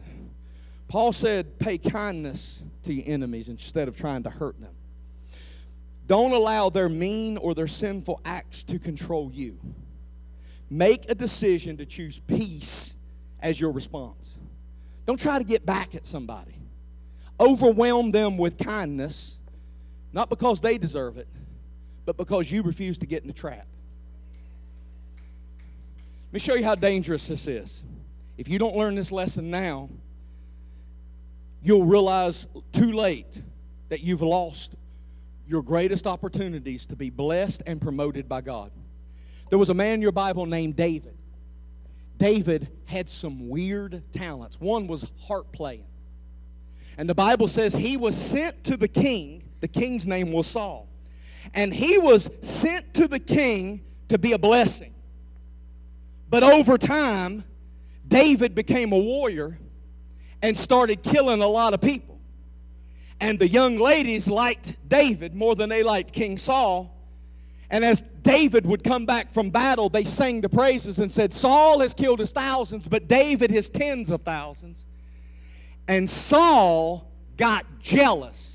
S1: Paul said, pay kindness to your enemies instead of trying to hurt them. Don't allow their mean or their sinful acts to control you. Make a decision to choose peace as your response. Don't try to get back at somebody. Overwhelm them with kindness, not because they deserve it, but because you refuse to get in the trap. Let me show you how dangerous this is. If you don't learn this lesson now, you'll realize too late that you've lost your greatest opportunities to be blessed and promoted by God. There was a man in your Bible named David. David had some weird talents. One was harp playing. And the Bible says he was sent to the king. The king's name was Saul. And he was sent to the king to be a blessing. But over time, David became a warrior and started killing a lot of people. And the young ladies liked David more than they liked King Saul. And as David would come back from battle, they sang the praises and said, Saul has killed his thousands, but David his tens of thousands. And Saul got jealous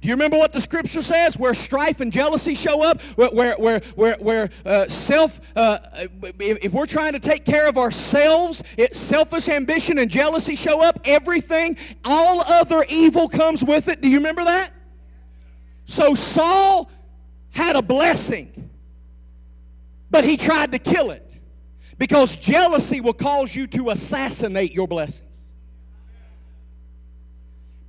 S1: do you remember what the scripture says? Where strife and jealousy show up, where, where, where, where, uh, self, uh, if, if, we're trying to take care of ourselves, it, selfish ambition and jealousy show up, everything, all other evil comes with it. Do you remember that? So Saul had a blessing, but he tried to kill it because jealousy will cause you to assassinate your blessing.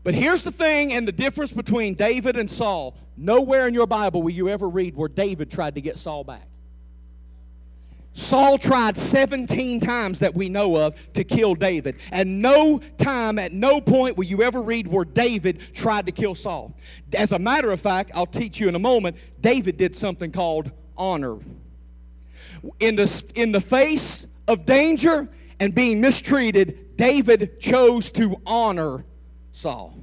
S1: But here's the thing and the difference between David and Saul. Nowhere in your Bible will you ever read where David tried to get Saul back. Saul tried 17 times that we know of to kill David. And no time, at no point will you ever read where David tried to kill Saul. As a matter of fact, I'll teach you in a moment, David did something called honor. In the, in the face of danger and being mistreated, David chose to honor Saul.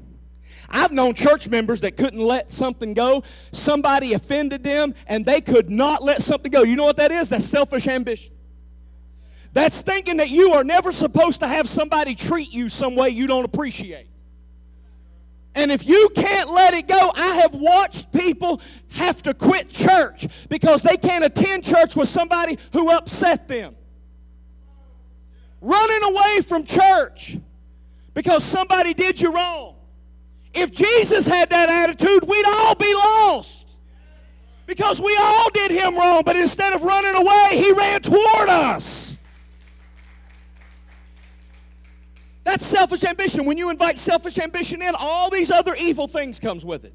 S1: I've known church members that couldn't let something go. Somebody offended them and they could not let something go. You know what that is? That's selfish ambition. That's thinking that you are never supposed to have somebody treat you some way you don't appreciate. And if you can't let it go, I have watched people have to quit church because they can't attend church with somebody who upset them. Running away from church because somebody did you wrong. If Jesus had that attitude, we'd all be lost. Because we all did him wrong, but instead of running away, he ran toward us. That's selfish ambition. When you invite selfish ambition in, all these other evil things comes with it.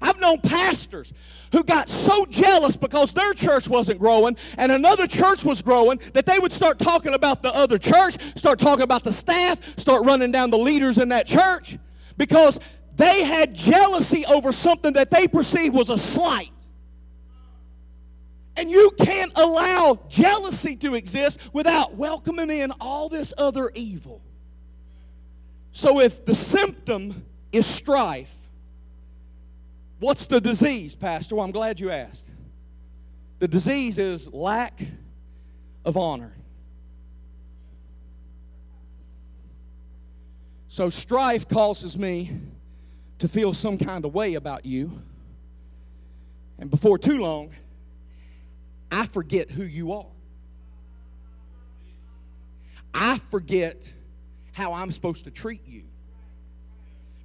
S1: I've known pastors who got so jealous because their church wasn't growing and another church was growing that they would start talking about the other church, start talking about the staff, start running down the leaders in that church because they had jealousy over something that they perceived was a slight. And you can't allow jealousy to exist without welcoming in all this other evil. So if the symptom is strife, What's the disease, Pastor? Well, I'm glad you asked. The disease is lack of honor. So, strife causes me to feel some kind of way about you. And before too long, I forget who you are. I forget how I'm supposed to treat you.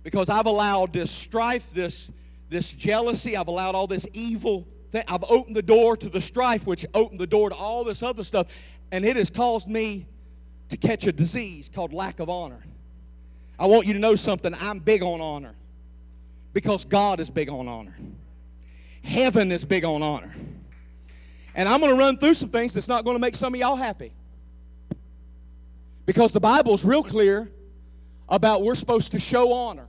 S1: Because I've allowed this strife, this this jealousy. I've allowed all this evil thing. I've opened the door to the strife, which opened the door to all this other stuff. And it has caused me to catch a disease called lack of honor. I want you to know something. I'm big on honor because God is big on honor. Heaven is big on honor. And I'm going to run through some things that's not going to make some of y'all happy. Because the Bible is real clear about we're supposed to show honor.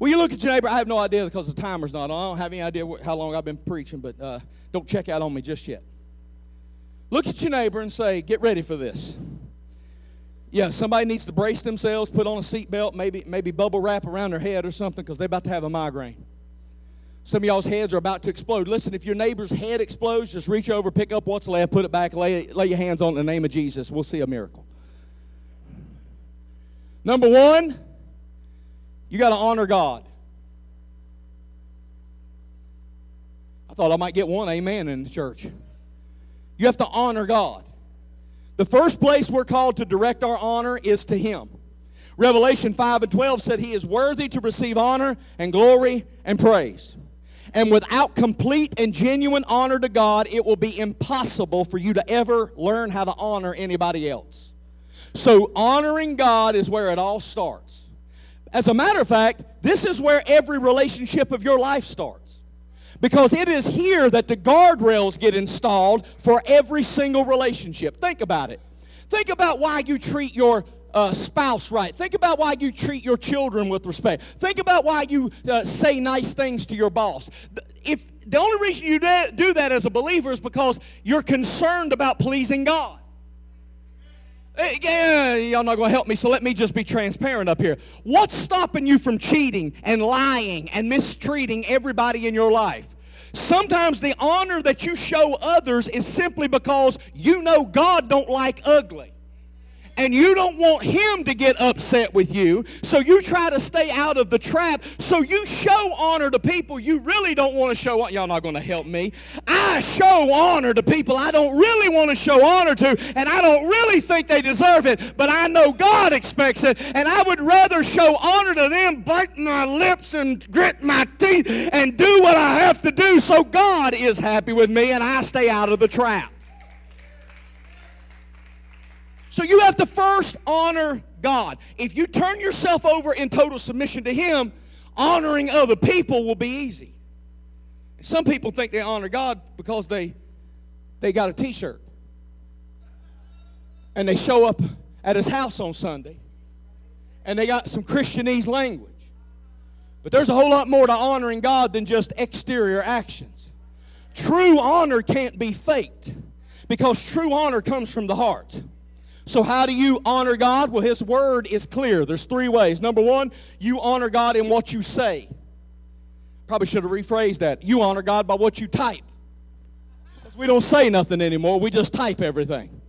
S1: Well, you look at your neighbor. I have no idea because the timer's not on. I don't have any idea how long I've been preaching, but uh, don't check out on me just yet. Look at your neighbor and say, Get ready for this. Yeah, somebody needs to brace themselves, put on a seatbelt, maybe maybe bubble wrap around their head or something because they're about to have a migraine. Some of y'all's heads are about to explode. Listen, if your neighbor's head explodes, just reach over, pick up what's left, put it back, lay, lay your hands on it in the name of Jesus. We'll see a miracle. Number one, you got to honor God. I thought I might get one amen in the church. You have to honor God. The first place we're called to direct our honor is to Him. Revelation 5 and 12 said He is worthy to receive honor and glory and praise. And without complete and genuine honor to God, it will be impossible for you to ever learn how to honor anybody else. So, honoring God is where it all starts. As a matter of fact, this is where every relationship of your life starts. Because it is here that the guardrails get installed for every single relationship. Think about it. Think about why you treat your uh, spouse right. Think about why you treat your children with respect. Think about why you uh, say nice things to your boss. If the only reason you do that as a believer is because you're concerned about pleasing God. Yeah, y'all not going to help me, so let me just be transparent up here. What's stopping you from cheating and lying and mistreating everybody in your life? Sometimes the honor that you show others is simply because you know God don't like ugly and you don't want him to get upset with you, so you try to stay out of the trap. So you show honor to people you really don't want to show. Y'all not going to help me. I show honor to people I don't really want to show honor to, and I don't really think they deserve it, but I know God expects it, and I would rather show honor to them, bite my lips and grit my teeth, and do what I have to do so God is happy with me and I stay out of the trap. So you have to first honor God. If you turn yourself over in total submission to Him, honoring other people will be easy. Some people think they honor God because they they got a t-shirt. And they show up at his house on Sunday. And they got some Christianese language. But there's a whole lot more to honoring God than just exterior actions. True honor can't be faked because true honor comes from the heart. So, how do you honor God? Well, His Word is clear. There's three ways. Number one, you honor God in what you say. Probably should have rephrased that. You honor God by what you type. Because we don't say nothing anymore, we just type everything.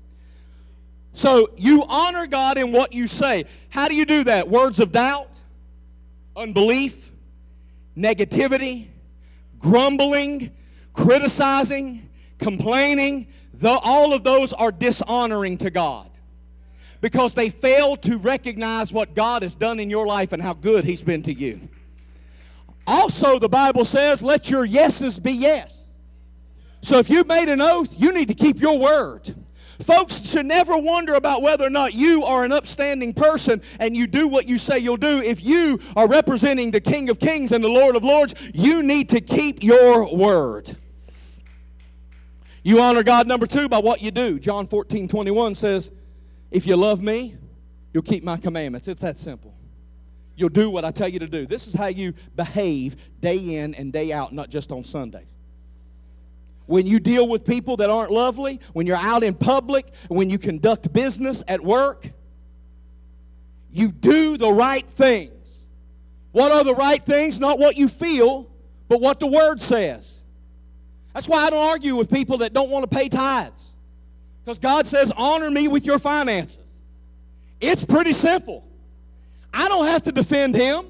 S1: So, you honor God in what you say. How do you do that? Words of doubt, unbelief, negativity, grumbling, criticizing, complaining. All of those are dishonoring to God because they fail to recognize what God has done in your life and how good He's been to you. Also, the Bible says, let your yeses be yes. So if you made an oath, you need to keep your word. Folks should never wonder about whether or not you are an upstanding person and you do what you say you'll do. If you are representing the King of Kings and the Lord of Lords, you need to keep your word. You honor God, number two, by what you do. John 14, 21 says, if you love me, you'll keep my commandments. It's that simple. You'll do what I tell you to do. This is how you behave day in and day out, not just on Sundays. When you deal with people that aren't lovely, when you're out in public, when you conduct business at work, you do the right things. What are the right things? Not what you feel, but what the Word says. That's why I don't argue with people that don't want to pay tithes. Because God says, honor me with your finances. It's pretty simple. I don't have to defend him.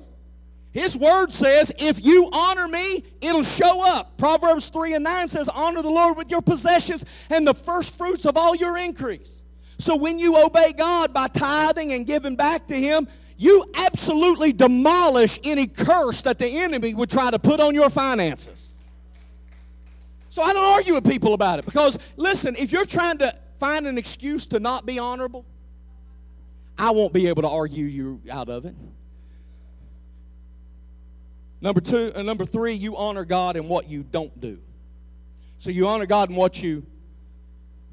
S1: His word says, if you honor me, it'll show up. Proverbs 3 and 9 says, honor the Lord with your possessions and the first fruits of all your increase. So when you obey God by tithing and giving back to him, you absolutely demolish any curse that the enemy would try to put on your finances. So I don't argue with people about it because, listen, if you're trying to find an excuse to not be honorable, I won't be able to argue you out of it. Number two, uh, number three, you honor God in what you don't do. So you honor God in what you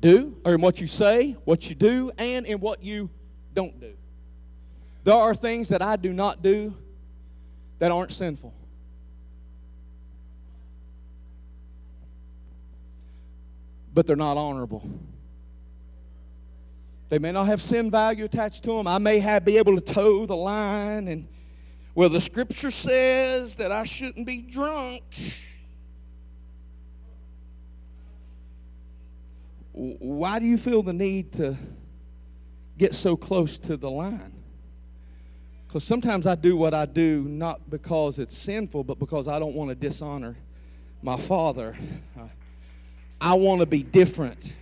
S1: do, or in what you say, what you do, and in what you don't do. There are things that I do not do that aren't sinful. But they're not honorable. They may not have sin value attached to them. I may have be able to toe the line and well the scripture says that I shouldn't be drunk. Why do you feel the need to get so close to the line? Because sometimes I do what I do not because it's sinful, but because I don't want to dishonor my father. I want to be different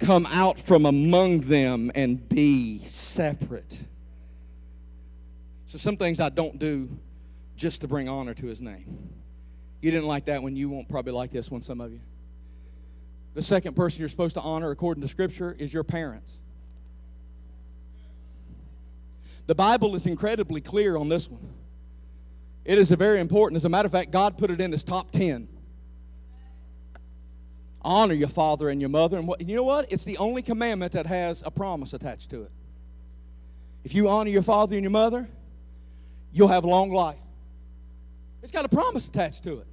S1: come out from among them and be separate. So, some things I don't do just to bring honor to his name. You didn't like that one, you won't probably like this one, some of you. The second person you're supposed to honor, according to Scripture, is your parents. The Bible is incredibly clear on this one. It is a very important. As a matter of fact, God put it in his top 10 honor your father and your mother. And what, you know what? It's the only commandment that has a promise attached to it. If you honor your father and your mother, you'll have long life. It's got a promise attached to it.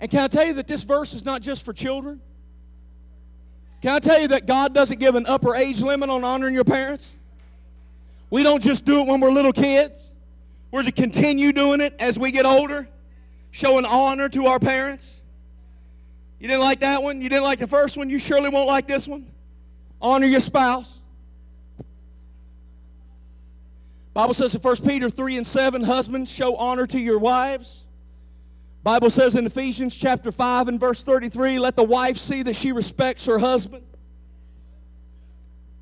S1: And can I tell you that this verse is not just for children? Can I tell you that God doesn't give an upper age limit on honoring your parents? We don't just do it when we're little kids. We're to continue doing it as we get older, showing honor to our parents. You didn't like that one? You didn't like the first one? You surely won't like this one. Honor your spouse. Bible says in 1 Peter 3 and 7, husbands, show honor to your wives. Bible says in Ephesians chapter 5 and verse 33, let the wife see that she respects her husband.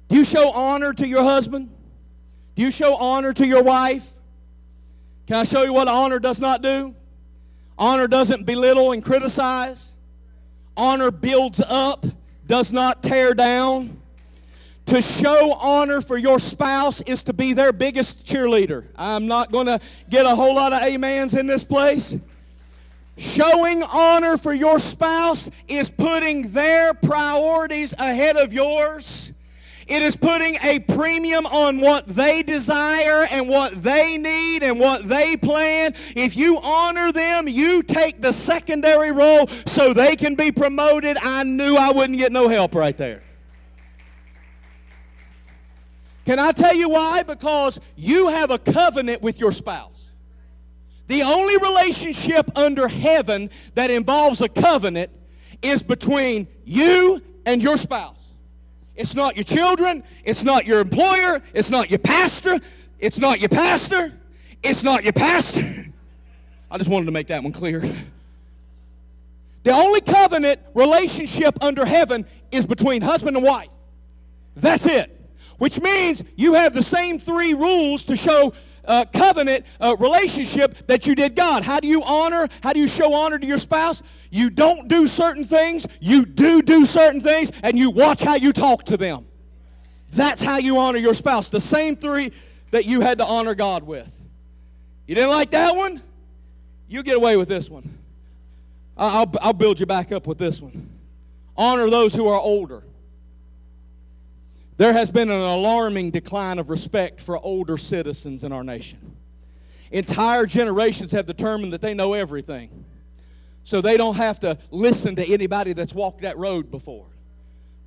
S1: Do you show honor to your husband? Do you show honor to your wife? Can I show you what honor does not do? Honor doesn't belittle and criticize. Honor builds up, does not tear down. To show honor for your spouse is to be their biggest cheerleader. I'm not going to get a whole lot of amens in this place. Showing honor for your spouse is putting their priorities ahead of yours. It is putting a premium on what they desire and what they need and what they plan. If you honor them, you take the secondary role so they can be promoted. I knew I wouldn't get no help right there. Can I tell you why? Because you have a covenant with your spouse. The only relationship under heaven that involves a covenant is between you and your spouse. It's not your children. It's not your employer. It's not your pastor. It's not your pastor. It's not your pastor. I just wanted to make that one clear. The only covenant relationship under heaven is between husband and wife. That's it. Which means you have the same three rules to show uh, covenant uh, relationship that you did God. How do you honor? How do you show honor to your spouse? You don't do certain things, you do do certain things, and you watch how you talk to them. That's how you honor your spouse. The same three that you had to honor God with. You didn't like that one? You get away with this one. I'll, I'll build you back up with this one. Honor those who are older. There has been an alarming decline of respect for older citizens in our nation. Entire generations have determined that they know everything. So they don't have to listen to anybody that's walked that road before.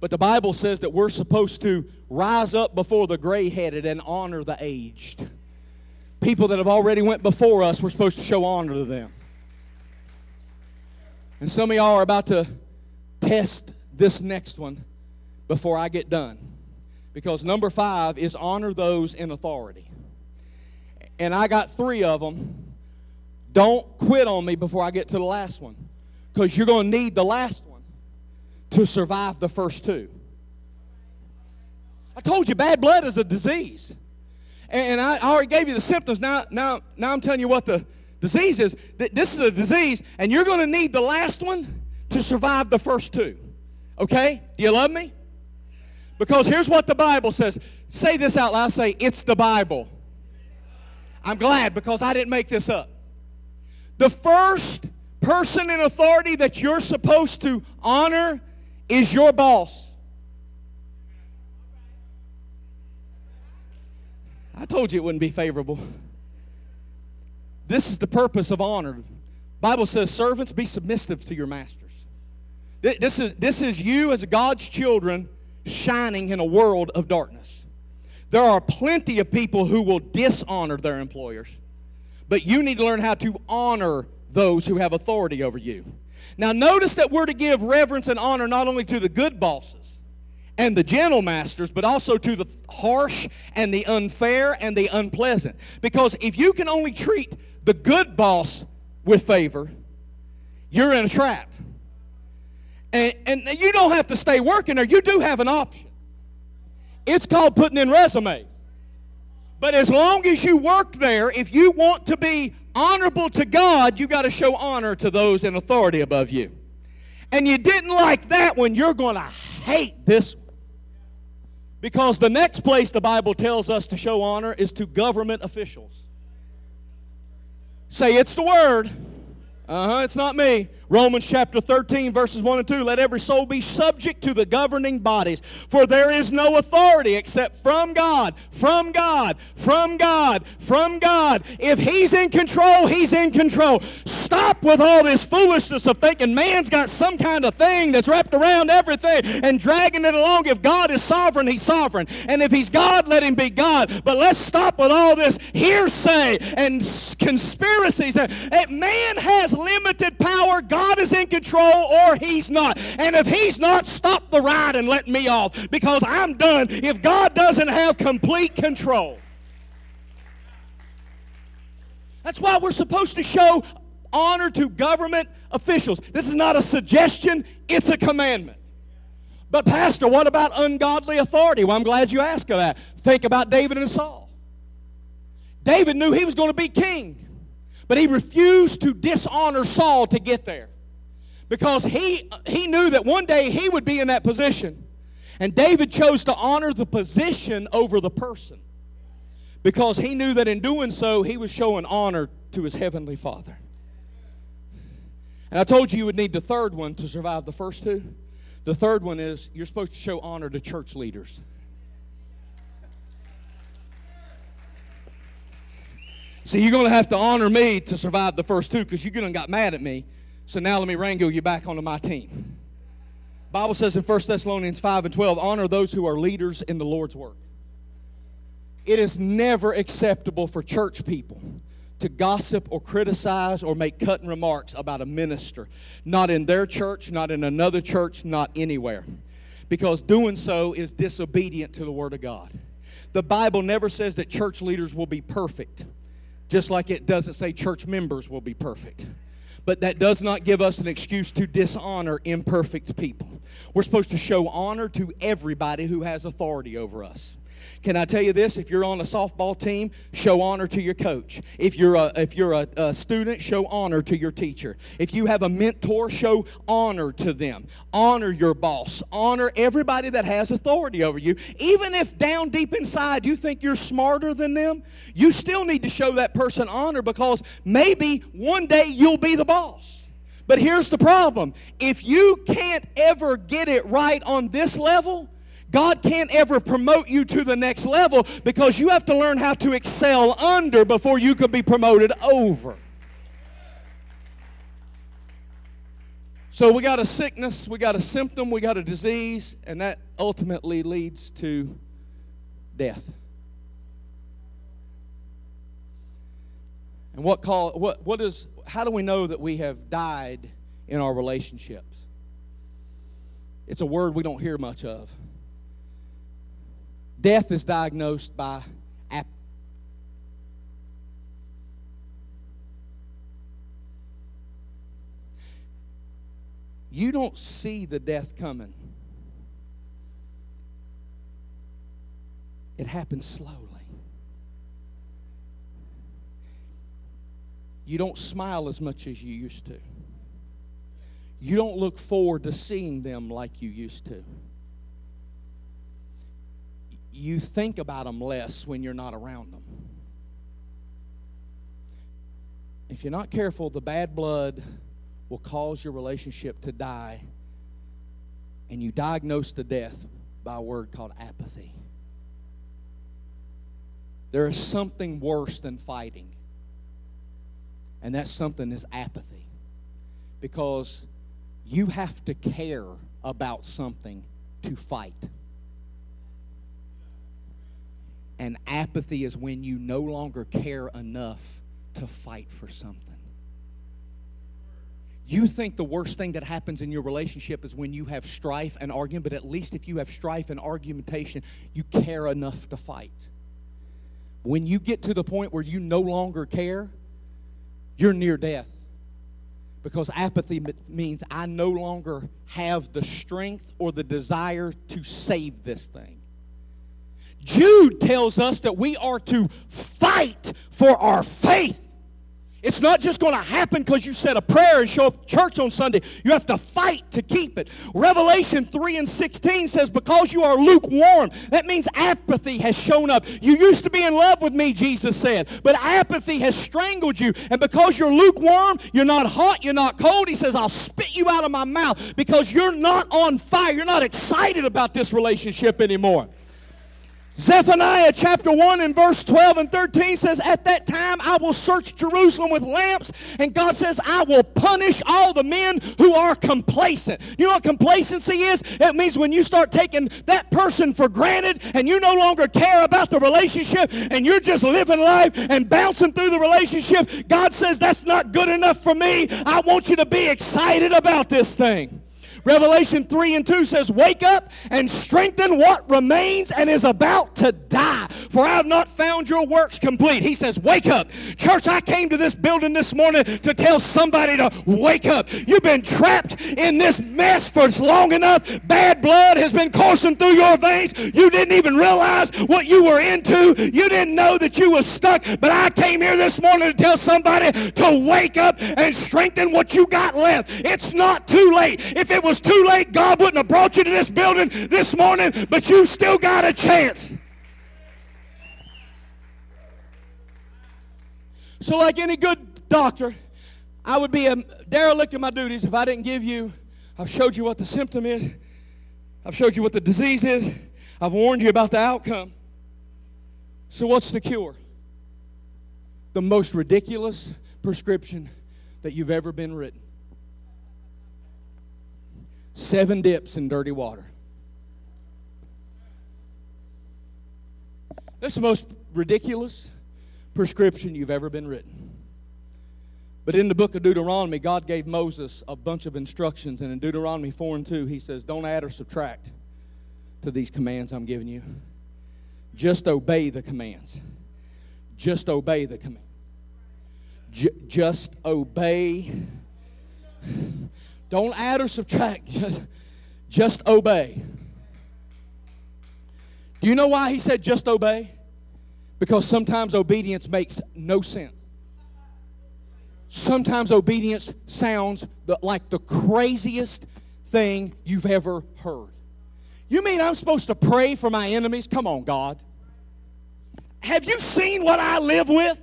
S1: But the Bible says that we're supposed to rise up before the gray-headed and honor the aged. People that have already went before us, we're supposed to show honor to them. And some of y'all are about to test this next one before I get done. Because number five is honor those in authority. And I got three of them. Don't quit on me before I get to the last one. Because you're going to need the last one to survive the first two. I told you bad blood is a disease. And I already gave you the symptoms. Now, now, now I'm telling you what the disease is. This is a disease, and you're going to need the last one to survive the first two. Okay? Do you love me? Because here's what the Bible says. Say this out loud. Say, it's the Bible. I'm glad because I didn't make this up. The first person in authority that you're supposed to honor is your boss. I told you it wouldn't be favorable. This is the purpose of honor. Bible says, servants, be submissive to your masters. This is, this is you as God's children shining in a world of darkness. There are plenty of people who will dishonor their employers, but you need to learn how to honor those who have authority over you. Now, notice that we're to give reverence and honor not only to the good bosses and the gentle masters, but also to the harsh and the unfair and the unpleasant. Because if you can only treat the good boss with favor, you're in a trap. And, and you don't have to stay working there, you do have an option. It's called putting in resumes. But as long as you work there, if you want to be honorable to God, you got to show honor to those in authority above you. And you didn't like that one, you're going to hate this one. Because the next place the Bible tells us to show honor is to government officials. Say, it's the word. Uh huh, it's not me. Romans chapter 13, verses 1 and 2. Let every soul be subject to the governing bodies, for there is no authority except from God, from God, from God, from God. If He's in control, He's in control. Stop with all this foolishness of thinking man's got some kind of thing that's wrapped around everything and dragging it along. If God is sovereign, He's sovereign. And if He's God, let Him be God. But let's stop with all this hearsay and conspiracies. That Man has limited power. God is in control or He's not. And if He's not, stop the ride and let me off because I'm done if God doesn't have complete control. That's why we're supposed to show honor to government officials. This is not a suggestion, it's a commandment. But, Pastor, what about ungodly authority? Well, I'm glad you asked that. Think about David and Saul. David knew he was going to be king. But he refused to dishonor Saul to get there. Because he, he knew that one day he would be in that position. And David chose to honor the position over the person. Because he knew that in doing so, he was showing honor to his heavenly Father. And I told you you would need the third one to survive the first two. The third one is you're supposed to show honor to church leaders. See, you're going to have to honor me to survive the first two because going to got mad at me. So now let me wrangle you back onto my team. Bible says in 1 Thessalonians 5 and 12, honor those who are leaders in the Lord's work. It is never acceptable for church people to gossip or criticize or make cutting remarks about a minister. Not in their church, not in another church, not anywhere. Because doing so is disobedient to the Word of God. The Bible never says that church leaders will be perfect just like it doesn't say church members will be perfect. But that does not give us an excuse to dishonor imperfect people. We're supposed to show honor to everybody who has authority over us. Can I tell you this? If you're on a softball team, show honor to your coach. If you're a, if you're a, a student, show honor to your teacher. If you have a mentor, show honor to them. Honor your boss. Honor everybody that has authority over you. Even if down deep inside you think you're smarter than them, you still need to show that person honor because maybe one day you'll be the boss. But here's the problem if you can't ever get it right on this level, God can't ever promote you to the next level because you have to learn how to excel under before you can be promoted over. So we got a sickness, we got a symptom, we got a disease, and that ultimately leads to death. And what call what what is how do we know that we have died in our relationships? It's a word we don't hear much of. Death is diagnosed by ap- You don't see the death coming. It happens slowly. You don't smile as much as you used to. You don't look forward to seeing them like you used to you think about them less when you're not around them. If you're not careful, the bad blood will cause your relationship to die, and you diagnose the death by a word called apathy. There is something worse than fighting, and that something is apathy. Because you have to care about something to fight. And apathy is when you no longer care enough to fight for something. You think the worst thing that happens in your relationship is when you have strife and argument, but at least if you have strife and argumentation, you care enough to fight. When you get to the point where you no longer care, you're near death. Because apathy means I no longer have the strength or the desire to save this thing. Jude tells us that we are to fight for our faith. It's not just going to happen because you said a prayer and show up church on Sunday. You have to fight to keep it. Revelation 3 and 16 says, Because you are lukewarm, that means apathy has shown up. You used to be in love with me, Jesus said, but apathy has strangled you. And because you're lukewarm, you're not hot, you're not cold, he says, I'll spit you out of my mouth because you're not on fire. You're not excited about this relationship anymore. Zephaniah chapter 1 and verse 12 and 13 says, At that time I will search Jerusalem with lamps, and God says, I will punish all the men who are complacent. You know what complacency is? It means when you start taking that person for granted and you no longer care about the relationship and you're just living life and bouncing through the relationship. God says, That's not good enough for me. I want you to be excited about this thing. Revelation 3 and 2 says, Wake up and strengthen what remains and is about to die, for I have not found your works complete. He says, Wake up. Church, I came to this building this morning to tell somebody to wake up. You've been trapped in this mess for long enough. Bad blood has been coursing through your veins. You didn't even realize what you were into. You didn't know that you were stuck. But I came here this morning to tell somebody to wake up and strengthen what you got left. It's not too late. If it was too late, God wouldn't have brought you to this building this morning, but you still got a chance. So, like any good doctor, I would be a derelict in my duties if I didn't give you, I've showed you what the symptom is, I've showed you what the disease is, I've warned you about the outcome. So, what's the cure? The most ridiculous prescription that you've ever been written seven dips in dirty water. That's the most ridiculous prescription you've ever been written. But in the book of Deuteronomy, God gave Moses a bunch of instructions. And in Deuteronomy 4 and 2, he says, Don't add or subtract to these commands I'm giving you. Just obey the commands. Just obey the commands. J- just obey don't add or subtract, just, just obey. Do you know why he said just obey? Because sometimes obedience makes no sense. Sometimes obedience sounds like the craziest thing you've ever heard. You mean I'm supposed to pray for my enemies? Come on, God. Have you seen what I live with?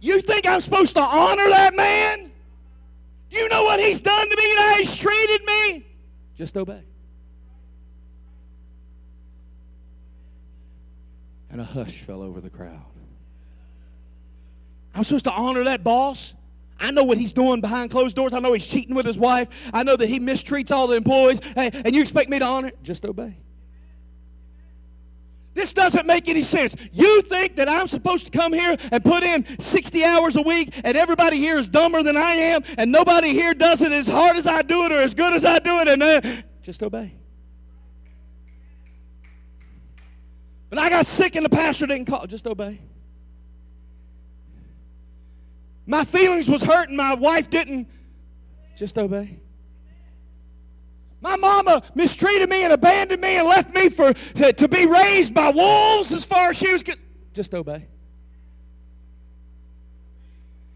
S1: You think I'm supposed to honor that man? Do you know what he's done to me and how he's treated me? Just obey. And a hush fell over the crowd. I'm supposed to honor that boss. I know what he's doing behind closed doors. I know he's cheating with his wife. I know that he mistreats all the employees. Hey, and you expect me to honor? Just obey. This doesn't make any sense. You think that I'm supposed to come here and put in 60 hours a week and everybody here is dumber than I am and nobody here does it as hard as I do it or as good as I do it and uh, just obey. But I got sick and the pastor didn't call. Just obey. My feelings was hurt and my wife didn't. Just obey. My mama mistreated me and abandoned me and left me for to, to be raised by wolves as far as she was concerned. Just obey.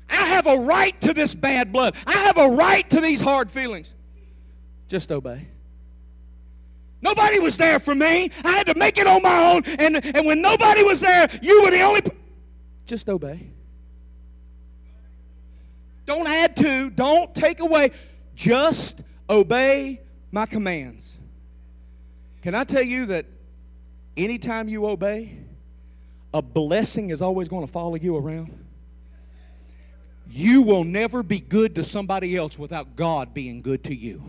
S1: I have a right to this bad blood. I have a right to these hard feelings. Just obey. Nobody was there for me. I had to make it on my own. And, and when nobody was there, you were the only. Just obey. Don't add to, don't take away. Just obey my commands. Can I tell you that anytime you obey, a blessing is always going to follow you around? You will never be good to somebody else without God being good to you.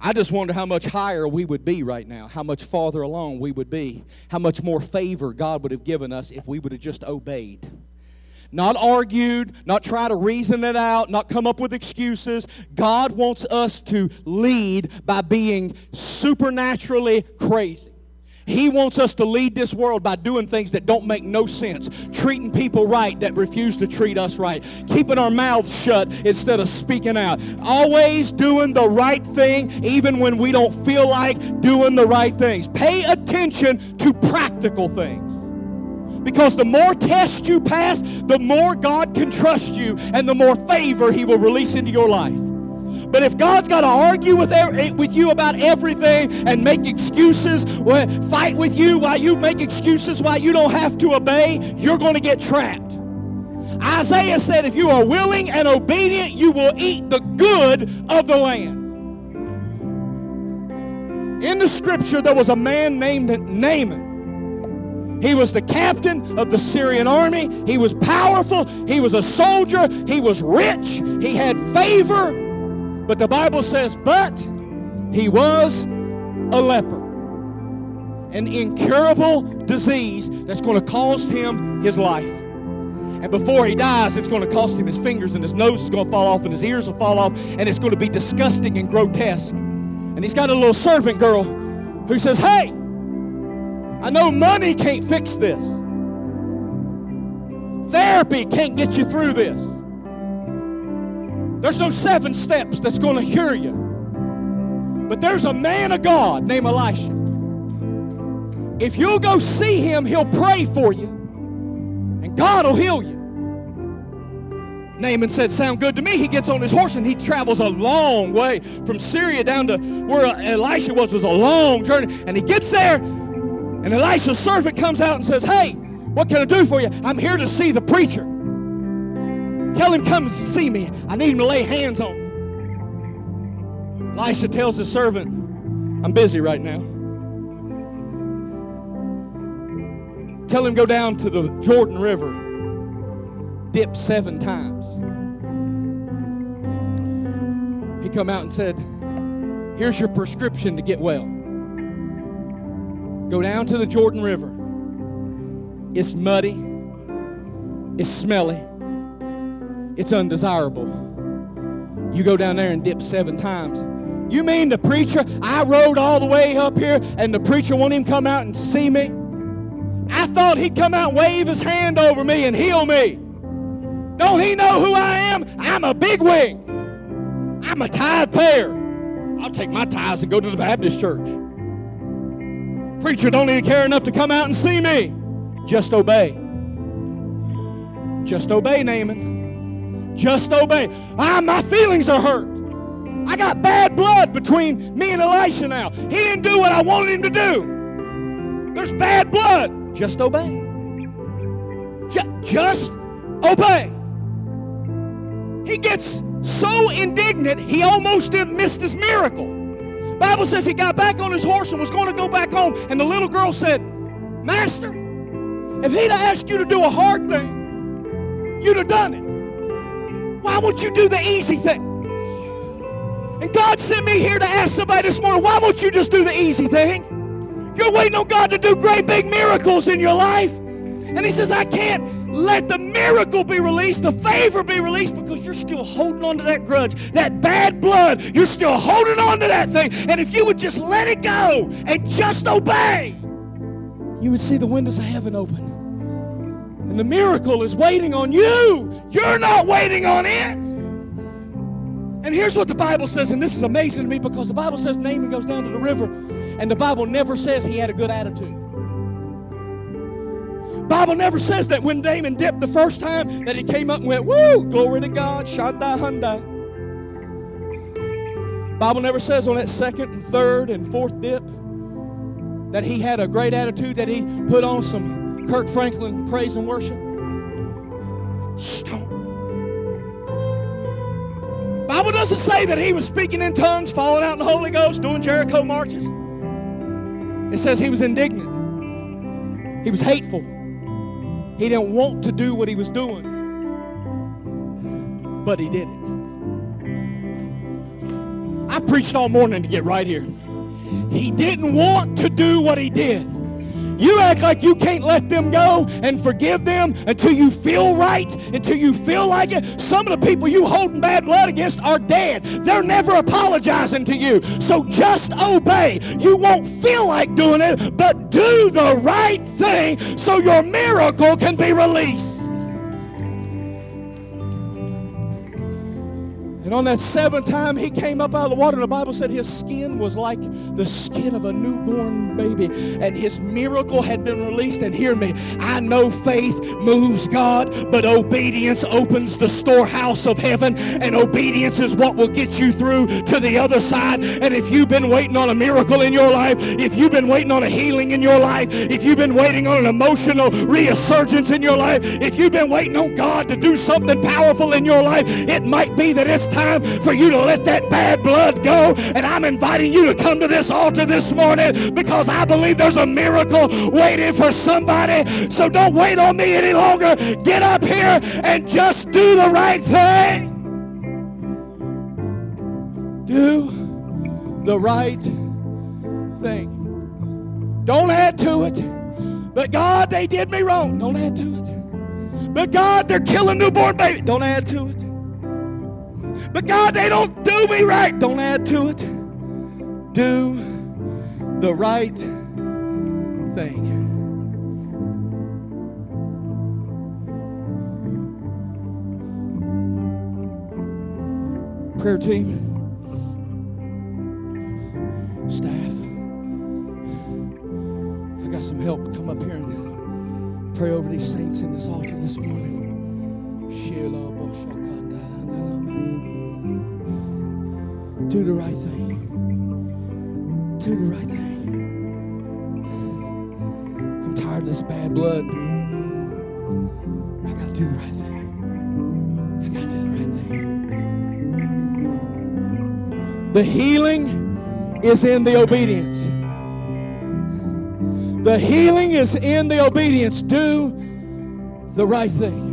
S1: I just wonder how much higher we would be right now, how much farther along we would be, how much more favor God would have given us if we would have just obeyed. Not argued, not try to reason it out, not come up with excuses. God wants us to lead by being supernaturally crazy. He wants us to lead this world by doing things that don't make no sense, treating people right that refuse to treat us right, keeping our mouths shut instead of speaking out, always doing the right thing even when we don't feel like doing the right things. Pay attention to practical things. Because the more tests you pass, the more God can trust you and the more favor He will release into your life. But if God's got to argue with, er- with you about everything and make excuses, fight with you while you make excuses why you don't have to obey, you're going to get trapped. Isaiah said, if you are willing and obedient, you will eat the good of the land. In the scripture, there was a man named Naaman. He was the captain of the Syrian army. He was powerful. He was a soldier. He was rich. He had favor. But the Bible says, but he was a leper. An incurable disease that's going to cost him his life. And before he dies, it's going to cost him his fingers, and his nose is going to fall off, and his ears will fall off, and it's going to be disgusting and grotesque. And he's got a little servant girl who says, Hey, I know money can't fix this, therapy can't get you through this. There's no seven steps that's going to cure you. But there's a man of God named Elisha. If you'll go see him, he'll pray for you, and God will heal you. Naaman said, Sound good to me. He gets on his horse and he travels a long way from Syria down to where Elisha was, was a long journey. And he gets there, and Elisha's servant comes out and says, Hey, what can I do for you? I'm here to see the preacher. Tell him, come see me. I need him to lay hands on me. Elisha tells his servant, I'm busy right now. Tell him go down to the Jordan River, dip seven times. He come out and said, Here's your prescription to get well. Go down to the Jordan River. It's muddy. It's smelly it's undesirable. You go down there and dip seven times. You mean the preacher? I rode all the way up here and the preacher won't even come out and see me? I thought he'd come out wave his hand over me and heal me. Don't he know who I am? I'm a big wing. I'm a tithe payer. I'll take my tithes and go to the Baptist church. Preacher don't even care enough to come out and see me. Just obey. Just obey, Naaman. Just obey. Ah, my feelings are hurt. I got bad blood between me and Elisha now. He didn't do what I wanted him to do. There's bad blood. Just obey. Just obey. He gets so indignant, he almost missed his miracle. Bible says he got back on his horse and was going to go back home, and the little girl said, Master, if he'd asked you to do a hard thing, you'd have done it. Why won't you do the easy thing? And God sent me here to ask somebody this morning, why won't you just do the easy thing? You're waiting on God to do great big miracles in your life. And he says, I can't let the miracle be released, the favor be released, because you're still holding on to that grudge, that bad blood. You're still holding on to that thing. And if you would just let it go and just obey, you would see the windows of heaven open. And the miracle is waiting on you. You're not waiting on it. And here's what the Bible says, and this is amazing to me because the Bible says Naaman goes down to the river, and the Bible never says he had a good attitude. Bible never says that when Naaman dipped the first time that he came up and went, woo, glory to God, shanda hunda. Bible never says on that second and third and fourth dip that he had a great attitude, that he put on some Kirk Franklin praise and worship? Stone. Bible doesn't say that he was speaking in tongues, falling out in the Holy Ghost, doing Jericho marches. It says he was indignant. He was hateful. He didn't want to do what he was doing, but he did it. I preached all morning to get right here. He didn't want to do what he did. You act like you can't let them go and forgive them until you feel right, until you feel like it. Some of the people you holding bad blood against are dead. They're never apologizing to you. So just obey. You won't feel like doing it, but do the right thing so your miracle can be released. And on that seventh time he came up out of the water, the Bible said his skin was like the skin of a newborn baby. And his miracle had been released. And hear me, I know faith moves God, but obedience opens the storehouse of heaven. And obedience is what will get you through to the other side. And if you've been waiting on a miracle in your life, if you've been waiting on a healing in your life, if you've been waiting on an emotional resurgence in your life, if you've been waiting on God to do something powerful in your life, it might be that it's time time for you to let that bad blood go. And I'm inviting you to come to this altar this morning because I believe there's a miracle waiting for somebody. So don't wait on me any longer. Get up here and just do the right thing. Do the right thing. Don't add to it. But God, they did me wrong. Don't add to it. But God, they're killing newborn baby. Don't add to it. But God, they don't do me right. Don't add to it. Do the right thing. Prayer team, staff, I got some help. Come up here and pray over these saints in this altar this morning. Do the right thing. Do the right thing. I'm tired of this bad blood. I gotta do the right thing. I gotta do the right thing. The healing is in the obedience. The healing is in the obedience. Do the right thing.